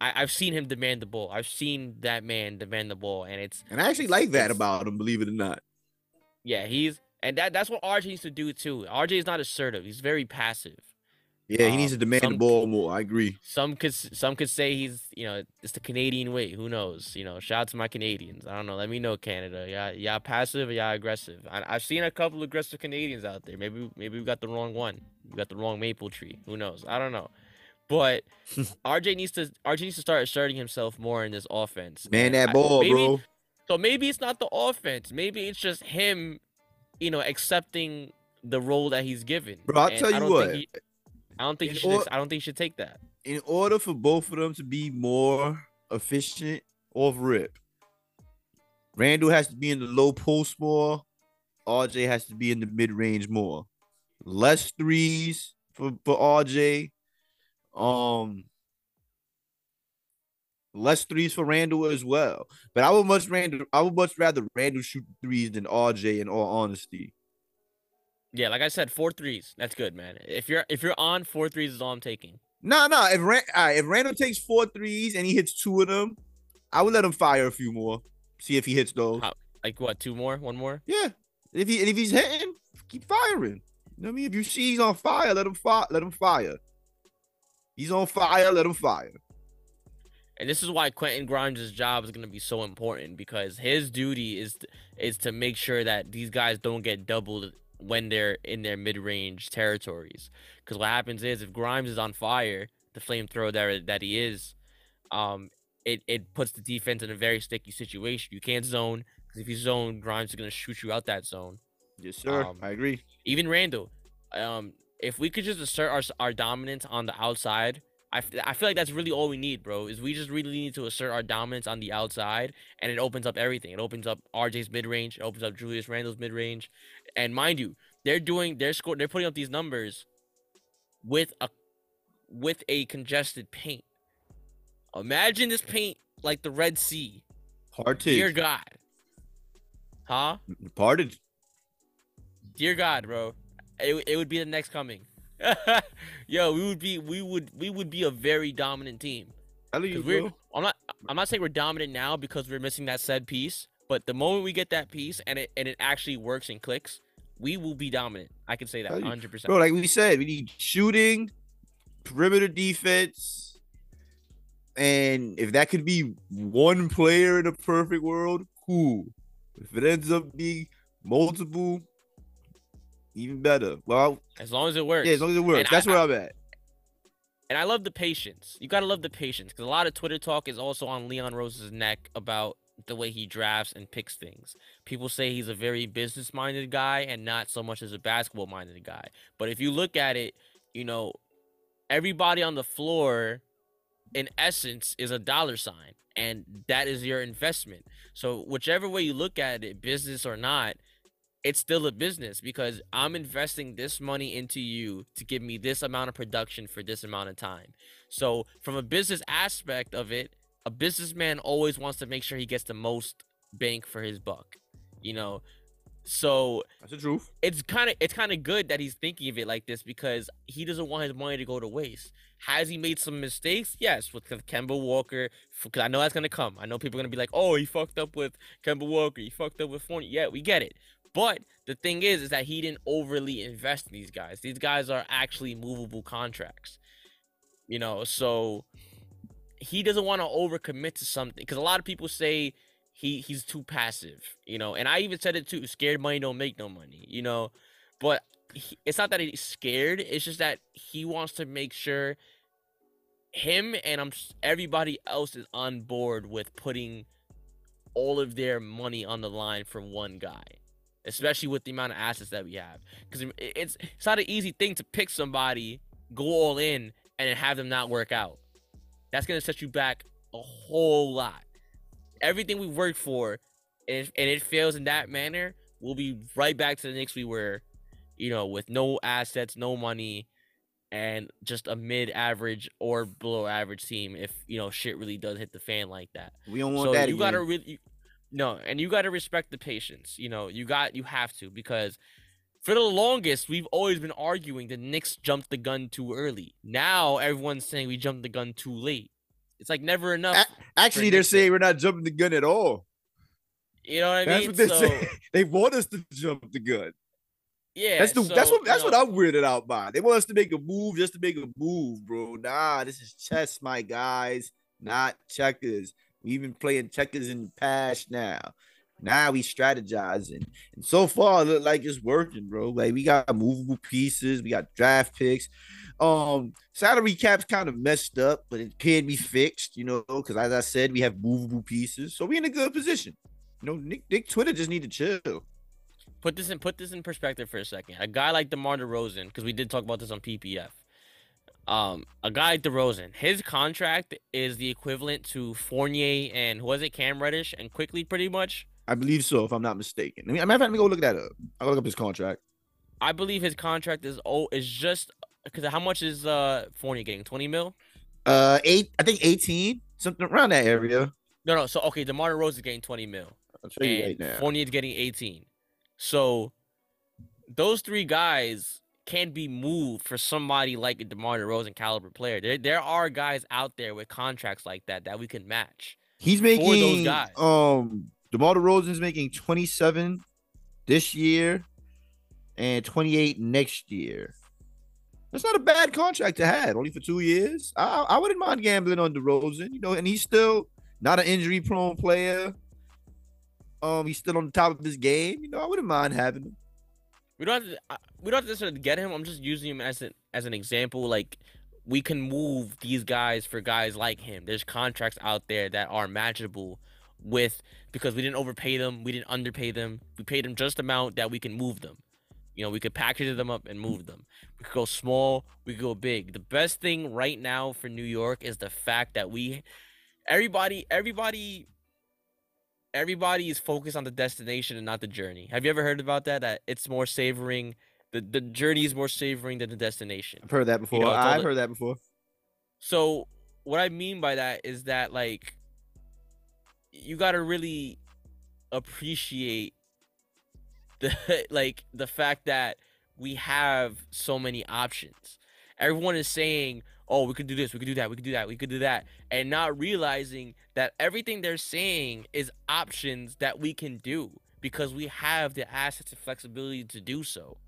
I, I've seen him demand the ball. I've seen that man demand the ball, and it's And I actually like that about him, believe it or not. yeah he's and that that's what RJ needs to do too. RJ is not assertive. He's very passive. Yeah, he needs to Um, demand the ball more. I agree. Some could some could say he's you know it's the Canadian way. Who knows? You know, shout out to my Canadians. I don't know. Let me know, Canada. Yeah, yeah, passive or yeah, aggressive. I, I've seen a couple aggressive Canadians out there. Maybe maybe we got the wrong one. We got the wrong maple tree. Who knows? I don't know. But RJ needs to RJ needs to start asserting himself more in this offense. Man, that I- ball, maybe- bro. So maybe it's not the offense. Maybe it's just him, you know, accepting the role that he's given. Bro, I'll And tell I you don't what. Think he, I don't think In he should. or- I don't think he should take that. in order for both of them to be more efficient off rip, Randle has to be in the low post more. RJ has to be in the mid range more. Less threes for, for RJ. Um, less threes for Randle as well. But I would much Randle. I would much rather Randle shoot threes than RJ. In all honesty, Yeah, like I said, four threes. That's good, man. If you're if you're on four threes, is all I'm taking. no, no. If Ran- right, if Randle takes four threes and he hits two of them, I would let him fire a few more. See if he hits those. How- Like what? Two more? One more? Yeah. If he if he's hitting, keep firing. You know what I mean? If you see he's on fire, let him fire. Let him fire. He's on fire. Let him fire. And this is why Quentin Grimes' job is going to be so important because his duty is is to make sure that these guys don't get doubled when they're in their mid-range territories. Because what happens is if Grimes is on fire, the flamethrower that that he is, um, it it puts the defense in a very sticky situation. You can't zone because if you zone, Grimes is going to shoot you out that zone. Yes, sir. Um, I agree. even Randle, um, if we could just assert our our dominance on the outside, I, f- I feel like that's really all we need, bro. Is we just really need to assert our dominance on the outside, and it opens up everything. It opens up RJ's mid range. It opens up Julius Randle's mid range, and mind you, they're doing they're score they're putting up these numbers with a with a congested paint. Imagine this paint like the Red Sea. Hard Dear. God, huh? Parted. Dear God, bro, it, it would be the next coming. Yo, we would be we would we would be a very dominant team. You, 'Cause we're, bro. I'm not I'm not saying we're dominant now because we're missing that said piece, but the moment we get that piece and it and it actually works and clicks, we will be dominant. I can say that 100. percent Bro, like we said, we need shooting, perimeter defense, and if that could be one player in a perfect world, cool. If it ends up being multiple, even better. Well, As long as it works. yeah, as long as it works. And That's I- where I'm at. And I love the patience. You gotta love the patience because a lot of Twitter talk is also on Leon Rose's neck about the way he drafts and picks things. People say he's a very business-minded guy and not so much as a basketball-minded guy. But if you look at it, you know, everybody on the floor, in essence, is a dollar sign, and that is your investment. So whichever way you look at it, business or not, it's still a business because I'm investing this money into you to give me this amount of production for this amount of time. So, from a business aspect of it, a businessman always wants to make sure he gets the most bank for his buck. You know, so That's the truth. it's kind of it's kind of good that he's thinking of it like this because he doesn't want his money to go to waste. Has he made some mistakes? Yes, with Kemba Walker. Because I know that's gonna come. I know people are gonna be like, "Oh, he fucked up with Kemba Walker. He fucked up with Fournier." Yeah, we get it. But the thing is, is that he didn't overly invest in these guys. These guys are actually movable contracts. You know, so he doesn't want to overcommit to something because a lot of people say he he's too passive. You know, and I even said it too. Scared money don't make no money. You know, but he, it's not that he's scared. It's just that he wants to make sure him and um, I'm everybody else is on board with putting all of their money on the line for one guy, especially with the amount of assets that we have. Because it's it's not an easy thing to pick somebody go all in and have them not work out. That's gonna set you back a whole lot. Everything we worked for, and, and it fails in that manner, we'll be right back to the Knicks we were, you know, with no assets, no money, and just a mid-average or below average team. If you know shit really does hit the fan like that, We don't want so that you gotta again. really, you, no, and you gotta respect the patience. You know, you got you have to because for the longest we've always been arguing the Knicks jumped the gun too early. Now everyone's saying we jumped the gun too late. It's like never enough. Actually, they're Knicks saying we're not jumping the gun at all. you know what I That's mean? what so. They want us to jump the gun. Yeah, That's the that's what that's you what I'm weirded out by. They want us to make a move just to make a move, bro. Nah, this is chess, my guys, not checkers. We've been playing checkers in the past now. Now we strategizing. And so far it look like it's working, bro. Like we got movable pieces, we got draft picks. Um, salary cap's kind of messed up, but it can be fixed, you know, because as I said, we have movable pieces. So we're in a good position. You know, Knick, Knick Twitter just need to chill. put this in put this in perspective for a second. A guy like DeMar DeRozan, because we did talk about this on PPF. Um, a guy like DeRozan, his contract is the equivalent to Fournier and who was it, Cam Reddish, and Quickley pretty much. I believe so, if I'm not mistaken. I mean, matter of fact, let me go look that up. I'll look up his contract. I believe his contract is oh is just because how much is uh Fournier getting? Twenty mil? Uh, eight, I think 18, something around that area. No, no. So okay, DeMar DeRozan is getting twenty mil. I'll tell you right now. Fournier's getting 18. So those three guys can be moved for somebody like a DeMar DeRozan caliber player. There, there are guys out there with contracts like that that we can match. He's making those guys. um DeMar is making 27 this year and 28 next year. That's not a bad contract to have, only for two years. I I wouldn't mind gambling on DeRozan, you know, and he's still not an injury prone player. Um, he's still on the top of his game. You know, I wouldn't mind having him. We don't have to, we don't have to necessarily get him. I'm just using him as an as an example. Like we can move these guys for guys like him. There's contracts out there that are matchable with because we didn't overpay them, we didn't underpay them. We paid them just amount that we can move them. You know, we could package them up and move them. We could go small, we could go big. The best thing right now for New York is the fact that we everybody everybody everybody is focused on the destination and not the journey. Have you ever heard about that? That it's more savoring the, the journey is more savoring than the destination. I've heard that before. know, I've the- heard that before. So what I mean by that is that like you gotta really appreciate the like the fact that we have so many options. Everyone is saying, "Oh, we could do this, we could do that, we could do that, we could do that," and not realizing that everything they're saying is options that we can do because we have the assets and flexibility to do so.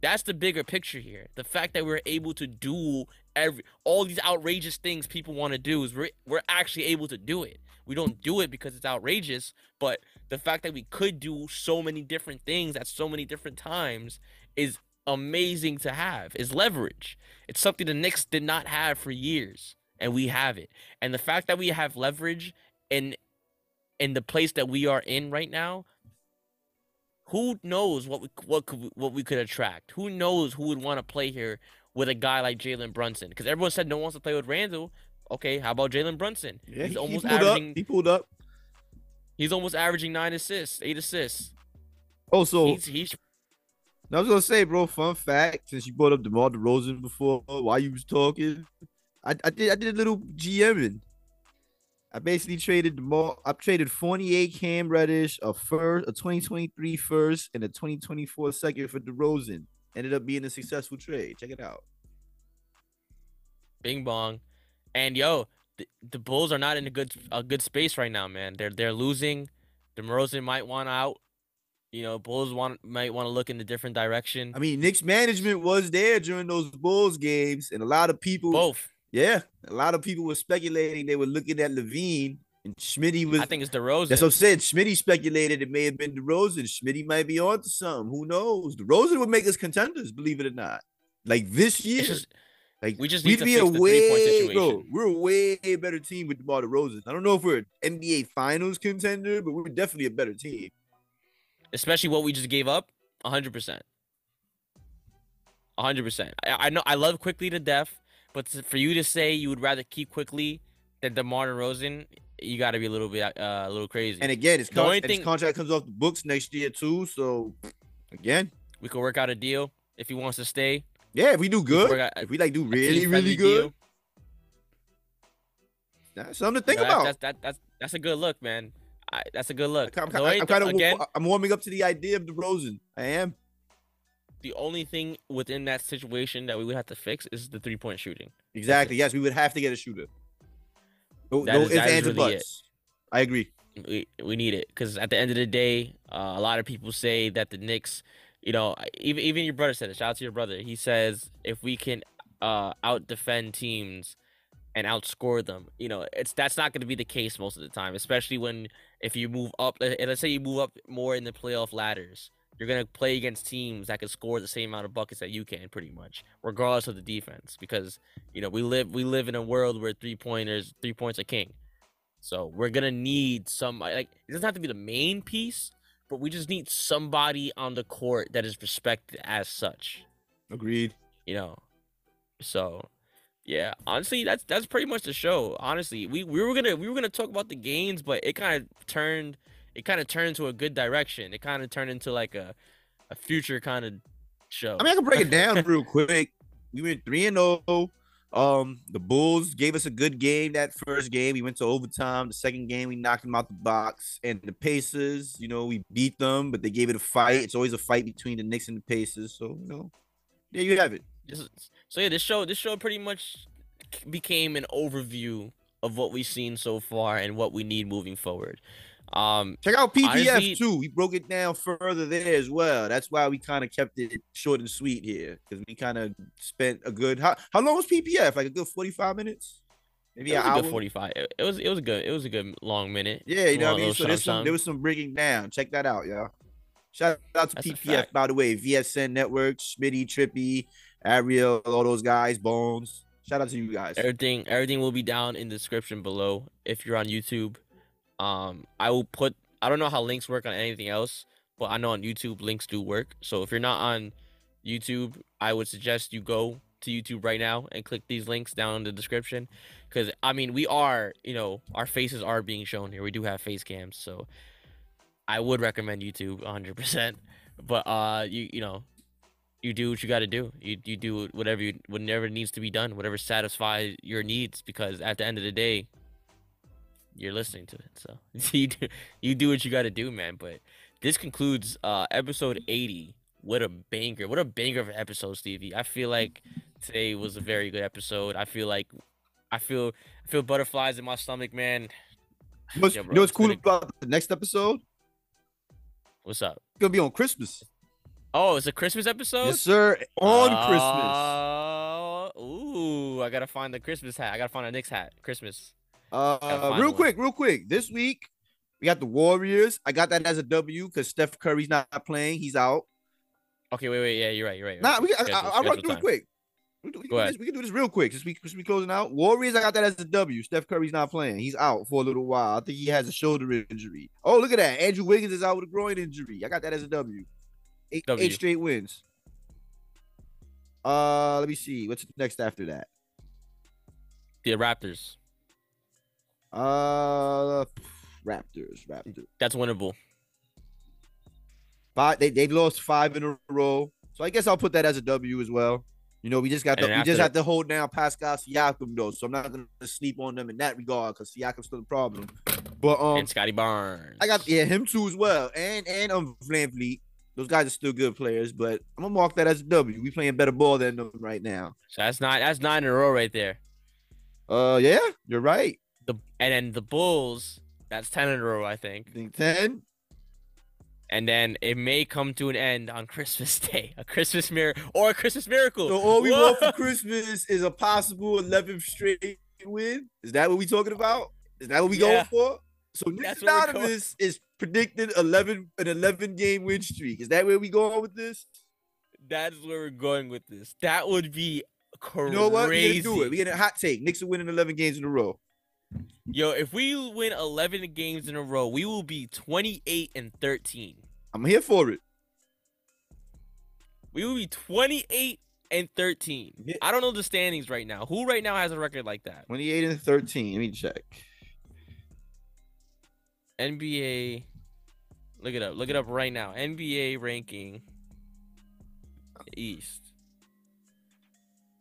That's the bigger picture here. The fact that we're able to do every all these outrageous things people want to do is we're, we're actually able to do it. We don't do it because it's outrageous, but the fact that we could do so many different things at so many different times is amazing to have. Is leverage. It's something the Knicks did not have for years, and we have it. And the fact that we have leverage in in the place that we are in right now, who knows what we what could what we could attract? Who knows who would want to play here with a guy like Jalen Brunson? Because everyone said no one wants to play with Randle. Okay, how about Jalen Brunson? Yeah, he's he, almost pulled averaging. up. He pulled up. He's almost averaging nine assists, eight assists. Oh, so He's he's I was gonna say, bro. Fun fact: since you brought up DeMar DeRozan before, while you was talking, I, I did I did a little GMing. I basically traded DeMar. I traded Fournier, Cam Reddish, a first, a 2023 first, and a 2024 second for DeRozan. Ended up being a successful trade. Check it out. Bing bong, and yo, the, the Bulls are not in a good a good space right now, man. They're they're losing. DeMarozan might want out. You know, Bulls want might want to look in a different direction. I mean, Knicks management was there during those Bulls games, and a lot of people, Both. yeah, a lot of people were speculating they were looking at LaVine and Schmitty was. I think it's DeRozan. That's what I'm saying. Schmitty speculated it may have been DeRozan. Schmitty might be onto something. Who knows? DeRozan would make us contenders, believe it or not. Like this year, It's just like we just we'd need to be fix a way, bro. We're a way better team with DeMar DeRozan. I don't know if we're an NBA Finals contender, but we're definitely a better team. especially what we just gave up. hundred percent. hundred percent. I, know I love Quickley to death, but for you to say you would rather keep Quickley than DeMar DeRozan, you got to be a little bit uh, a little crazy. And again, his, con- only his thing- contract comes off the books next year too. So again, we could work out a deal if he wants to stay. Yeah, if we do good, if we like do really, really good, deal. that's something to think You know, that's- about. That's, that's that's a good look, man. I, that's a good look. I'm, only I'm kind of again, I'm warming up to the idea of DeRozan. I am. the only thing within that situation that we would have to fix is the three point shooting. Exactly. Yes, we would have to get a shooter. No, That no is- ifs, that is ands, or really it. I agree. we we need it because at the end of the day, uh, a lot of people say that the Knicks, you know, even even your brother said it. Shout out to your brother. He says if we can uh, out defend teams and outscore them, you know, it's that's not going to be the case most of the time, especially when if you move up. let- Let's say you move up more in the playoff ladders. You're gonna play against teams that can score the same amount of buckets that you can, pretty much, regardless of the defense. Because you know we live we live in a world where three pointers, three points are king. So we're gonna need some like it doesn't have to be the main piece, but we just need somebody on the court that is respected as such. Agreed. You know. So yeah, honestly, that's that's pretty much the show. Honestly, we, we were gonna we were gonna talk about the gains, but it kind of turned it kind of turned to a good direction. It kind of turned into like a a future kind of show. I mean, I can break it down real quick. We went three and zero. Um, the Bulls gave us a good game that first game. We went to overtime. The second game, we knocked them out the box. And the Pacers, you know, we beat them, but they gave it a fight. It's always a fight between the Knicks and the Pacers. So, you know, there you have it. So yeah, this show this show pretty much became an overview of what we've seen so far and what we need moving forward. Um, Check out PPF Honestly- too. We broke it down further there as well. That's why we kind of kept it short and sweet here because we kind of spent a good. How, how long was PPF? Like a good forty five minutes, maybe it an was a hour. forty five. It, it was it was a good it was a good long minute. Yeah, you know what I mean. So there's some there was some breaking down. Check that out, y'all. Shout out to That's PPF by the way. VSN Network, Smitty, Trippy, Ariel, all those guys, Bones. Shout out to you guys. Everything everything will be down in the description below if you're on YouTube. Um, I will put. I don't know how links work on anything else, but I know on YouTube links do work. So if you're not on YouTube, I would suggest you go to YouTube right now and click these links down in the description. Because I mean, we are, you know, our faces are being shown here. We do have face cams, so I would recommend YouTube 100%. But uh, you you know, you do what you got to do. You you do whatever you whatever needs to be done, whatever satisfies your needs. Because at the end of the day, you're listening to it. So you do you do what you got to do, man. But this concludes uh episode 80. What a banger! What a banger of an episode, Stevie. I feel like today was a very good episode. I feel like I feel I feel butterflies in my stomach, man. You know what's, Yeah, you know what's cool been a- about the next episode? What's up? gonna be on Christmas. Oh, it's a Christmas episode. Yes, sir. On Christmas. Oh, ooh, I gotta find the Christmas hat. I gotta find a Knicks hat. Christmas. Uh, real one. quick, real quick. This week we got the Warriors. I got that as a W because Steph Curry's not playing. He's out. Okay, wait, wait, yeah, you're right, you're right. you're Nah, right. we, I, I, I'll run through it quick. We, can do- we can this, we can do this real quick. Just we, just we closing out. Warriors, I got that as a W. Steph Curry's not playing. He's out for a little while. I think he has a shoulder injury. Oh, look at that. Andrew Wiggins is out with a groin injury. I got that as a W. Eight, W. eight straight wins. Uh, let me see. What's next after that? The Raptors. Uh, Raptors. Raptors. That's winnable. Five. They they lost five in a row. So I guess I'll put that as a W as well. You know, we just got then we just that- have to hold down Pascal Siakam though, so I'm not gonna sleep on them in that regard because Siakam's still a problem. But um, and Scottie Barnes. I got yeah him too as well, and and um VanVleet. Those guys are still good players, but I'm gonna mark that as a W. We playing better ball than them right now. So that's not That's nine in a row right there. Uh, yeah, you're right. The and then the Bulls. That's ten in a row, I I think. think ten. And then it may come to an end on Christmas Day, a Christmas miracle or a Christmas miracle. So all we Whoa! want for Christmas is a possible 11th straight win. Is that what we talking about? Is that what we Yeah. going for? So Knicks Anonymous is predicted 11 an 11 game win streak. Is that where we going with this? That is where we're going with this. That would be crazy. You know what? We gonna do it. We get a hot take. Knicks are winning 11 games in a row. Yo, if we win 11 games in a row, we will be 28 and 13. I'm here for it. We will be 28 and 13. Yeah. I don't know the standings right now. Who right now has a record like that? 28 and 13. Let me check. NBA. Look it up. Look it up right now. NBA ranking East.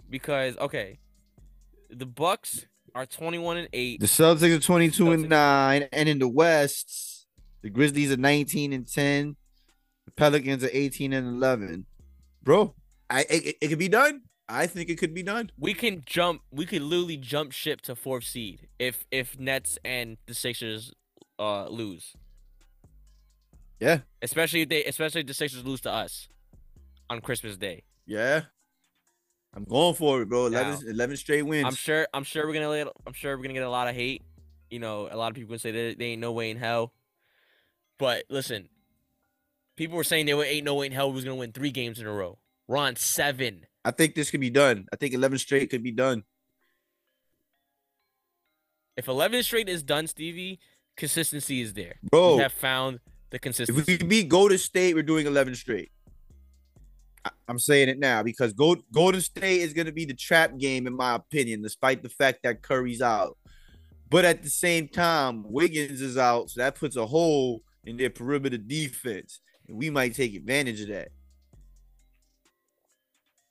Because okay, the Bucks are 21 and 8. The Celtics are 22 and 9. And in the West, the Grizzlies are 19 and 10. The Pelicans are 18 and 11. Bro, I it, it could be done. I think it could be done. We can jump. We could literally jump ship to fourth seed if if Nets and the Sixers uh lose. Yeah. Especially if they, especially if the Sixers lose to us on Christmas Day. Yeah. I'm going for it, bro. 11, 11 straight wins. I'm sure. I'm sure we're gonna. Get, I'm sure we're gonna get a lot of hate. You know, a lot of people gonna say that they ain't no way in hell. But listen, people were saying there ain't no way in hell we was gonna win three games in a row. We're on seven. I think this could be done. I think 11 straight could be done. If 11 straight is done, Stevie, consistency is there. Bro, we have found the consistency. if we beat Golden State, we're doing 11 straight. I'm saying it now because Gold- Golden State is going to be the trap game, in my opinion, despite the fact that Curry's out. But at the same time, Wiggins is out, so that puts a hole in their perimeter defense. And we might take advantage of that.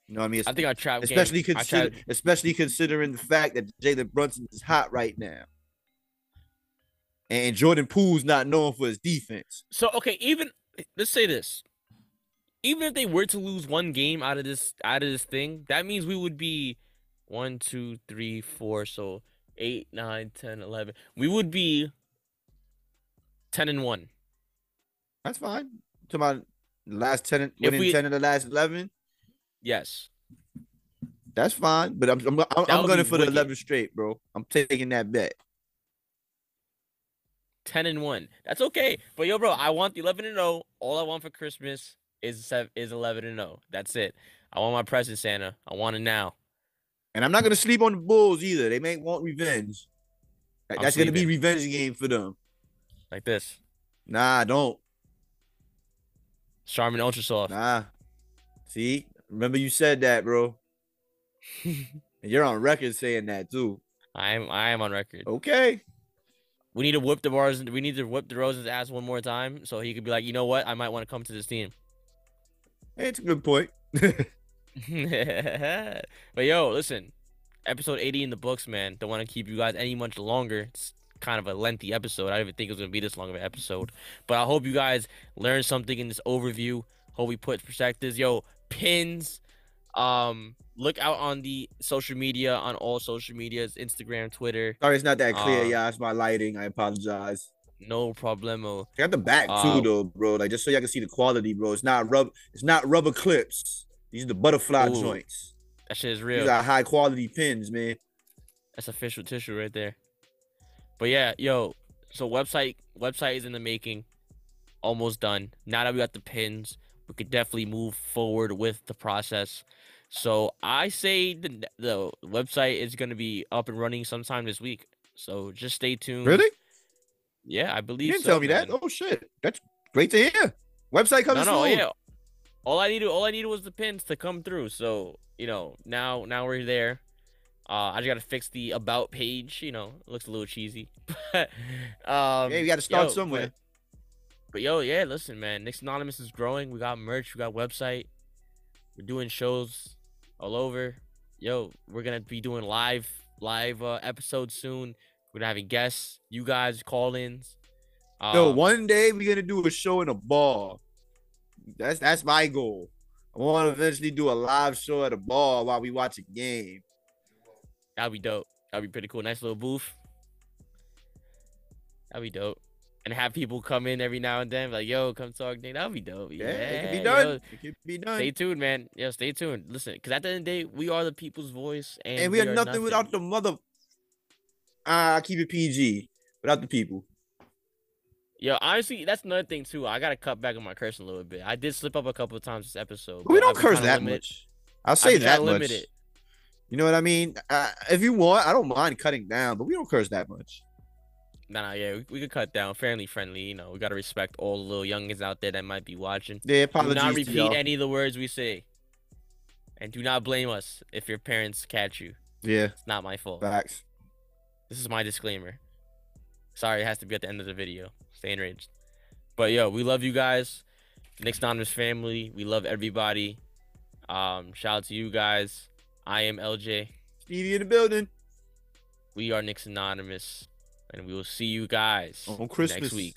You know what I mean? I think our trap especially game. Consider, tried- especially considering the fact that Jalen Brunson is hot right now, and Jordan Poole's not known for his defense. So okay, even let's say this. Even if they were to lose one game out of this out of this thing, that means we would be one, two, three, four, so eight, nine, ten, eleven. We would be ten and one. That's fine. To my last ten, If winning we- ten of the last eleven. Yes. That's fine, but I'm I'm, I'm, I'm going for the wicked. eleven straight, bro. I'm taking that bet. 10 and 1. That's okay. But yo, bro, I want the 11 and 0. All I want for Christmas is is 11 and 0. That's it. I want my present, Santa. I want it now. And I'm not going to sleep on the Bulls either. They may want revenge. That- That's going to be revenge game for them. Like this. Nah, don't. Charmin Ultra Soft. Nah. See, remember you said that, bro. and you're on record saying that too. I am I am on record. Okay. We need to whip the bars. We need to whip DeRozan's ass one more time so he could be like, you know what? I might want to come to this team. Hey, it's a good point. but yo, listen, episode 80 in the books, man. Don't want to keep you guys any much longer. It's kind of a lengthy episode. I didn't even think it was gonna be this long of an episode. But I hope you guys learned something in this overview. Hope we put perspectives. Yo, pins. Um, look out on the social media on all social medias, Instagram, Twitter. Sorry, it's not that clear, Uh, y'all. It's my lighting. I apologize. No problemo. I got the back too, Um, though, bro. Like just so y'all can see the quality, bro. It's not rub. It's not rubber clips. These are the butterfly Ooh, joints. That shit is These real. are high quality pins, man. That's official tissue right there. But yeah, yo, so website website is in the making, almost done. Now that we got the pins, we could definitely move forward with the process. So I say the the website is gonna be up and running sometime this week. So just stay tuned. Really? Yeah, I believe. You didn't so, tell me that. Oh shit, that's great to hear. Website No, coming no, soon. yeah. All I needed, all I needed was the pins to come through. So you know, now, now we're there. Uh, I just gotta fix the about page. You know, it looks a little cheesy. um, Yeah, we got to start yo, somewhere. But, but yo, yeah, listen, man. Knicks Anonymous is growing. We got merch. We got website. We're doing shows all over. Yo, we're gonna be doing live live uh, episodes soon. We're gonna having guests. You guys call ins. Yo, um, one day we're gonna do a show in a bar. That's that's my goal. I want to eventually do a live show at a bar while we watch a game. That'd be dope. That'd be pretty cool. Nice little booth. That'd be dope. And have people come in every now and then, like, yo, come talk. Knick. That'd be dope. Yeah, Yeah, it could be yo, done. it could be done. Stay tuned, man. Yeah, stay tuned. Listen, because at the end of the day, we are the people's voice, and, and we are nothing, without the mother. I keep it PG. Without the people. Yo, honestly, that's another thing too. I gotta cut back on my cursing a little bit. I did slip up a couple of times this episode. we don't curse that limit- much. I'll say that much. limit it. You know what I mean? Uh, if you want, I don't mind cutting down, but we don't curse that much. Nah, nah, yeah, we, we could cut down, family friendly. You know, we gotta respect all the little youngins out there that might be watching. Yeah, Do apologies not to repeat any of the words we say. And do not blame us if your parents catch you. Yeah, It's not my fault. facts. This is my disclaimer. Sorry, it has to be at the end of the video. Stay enraged. But yo, we love you guys. Knicks Anonymous family. We love everybody. Um, shout out to you guys. I am LJ. Stevie in the building We are Knicks Anonymous. And we will see you guys on Christmas next week.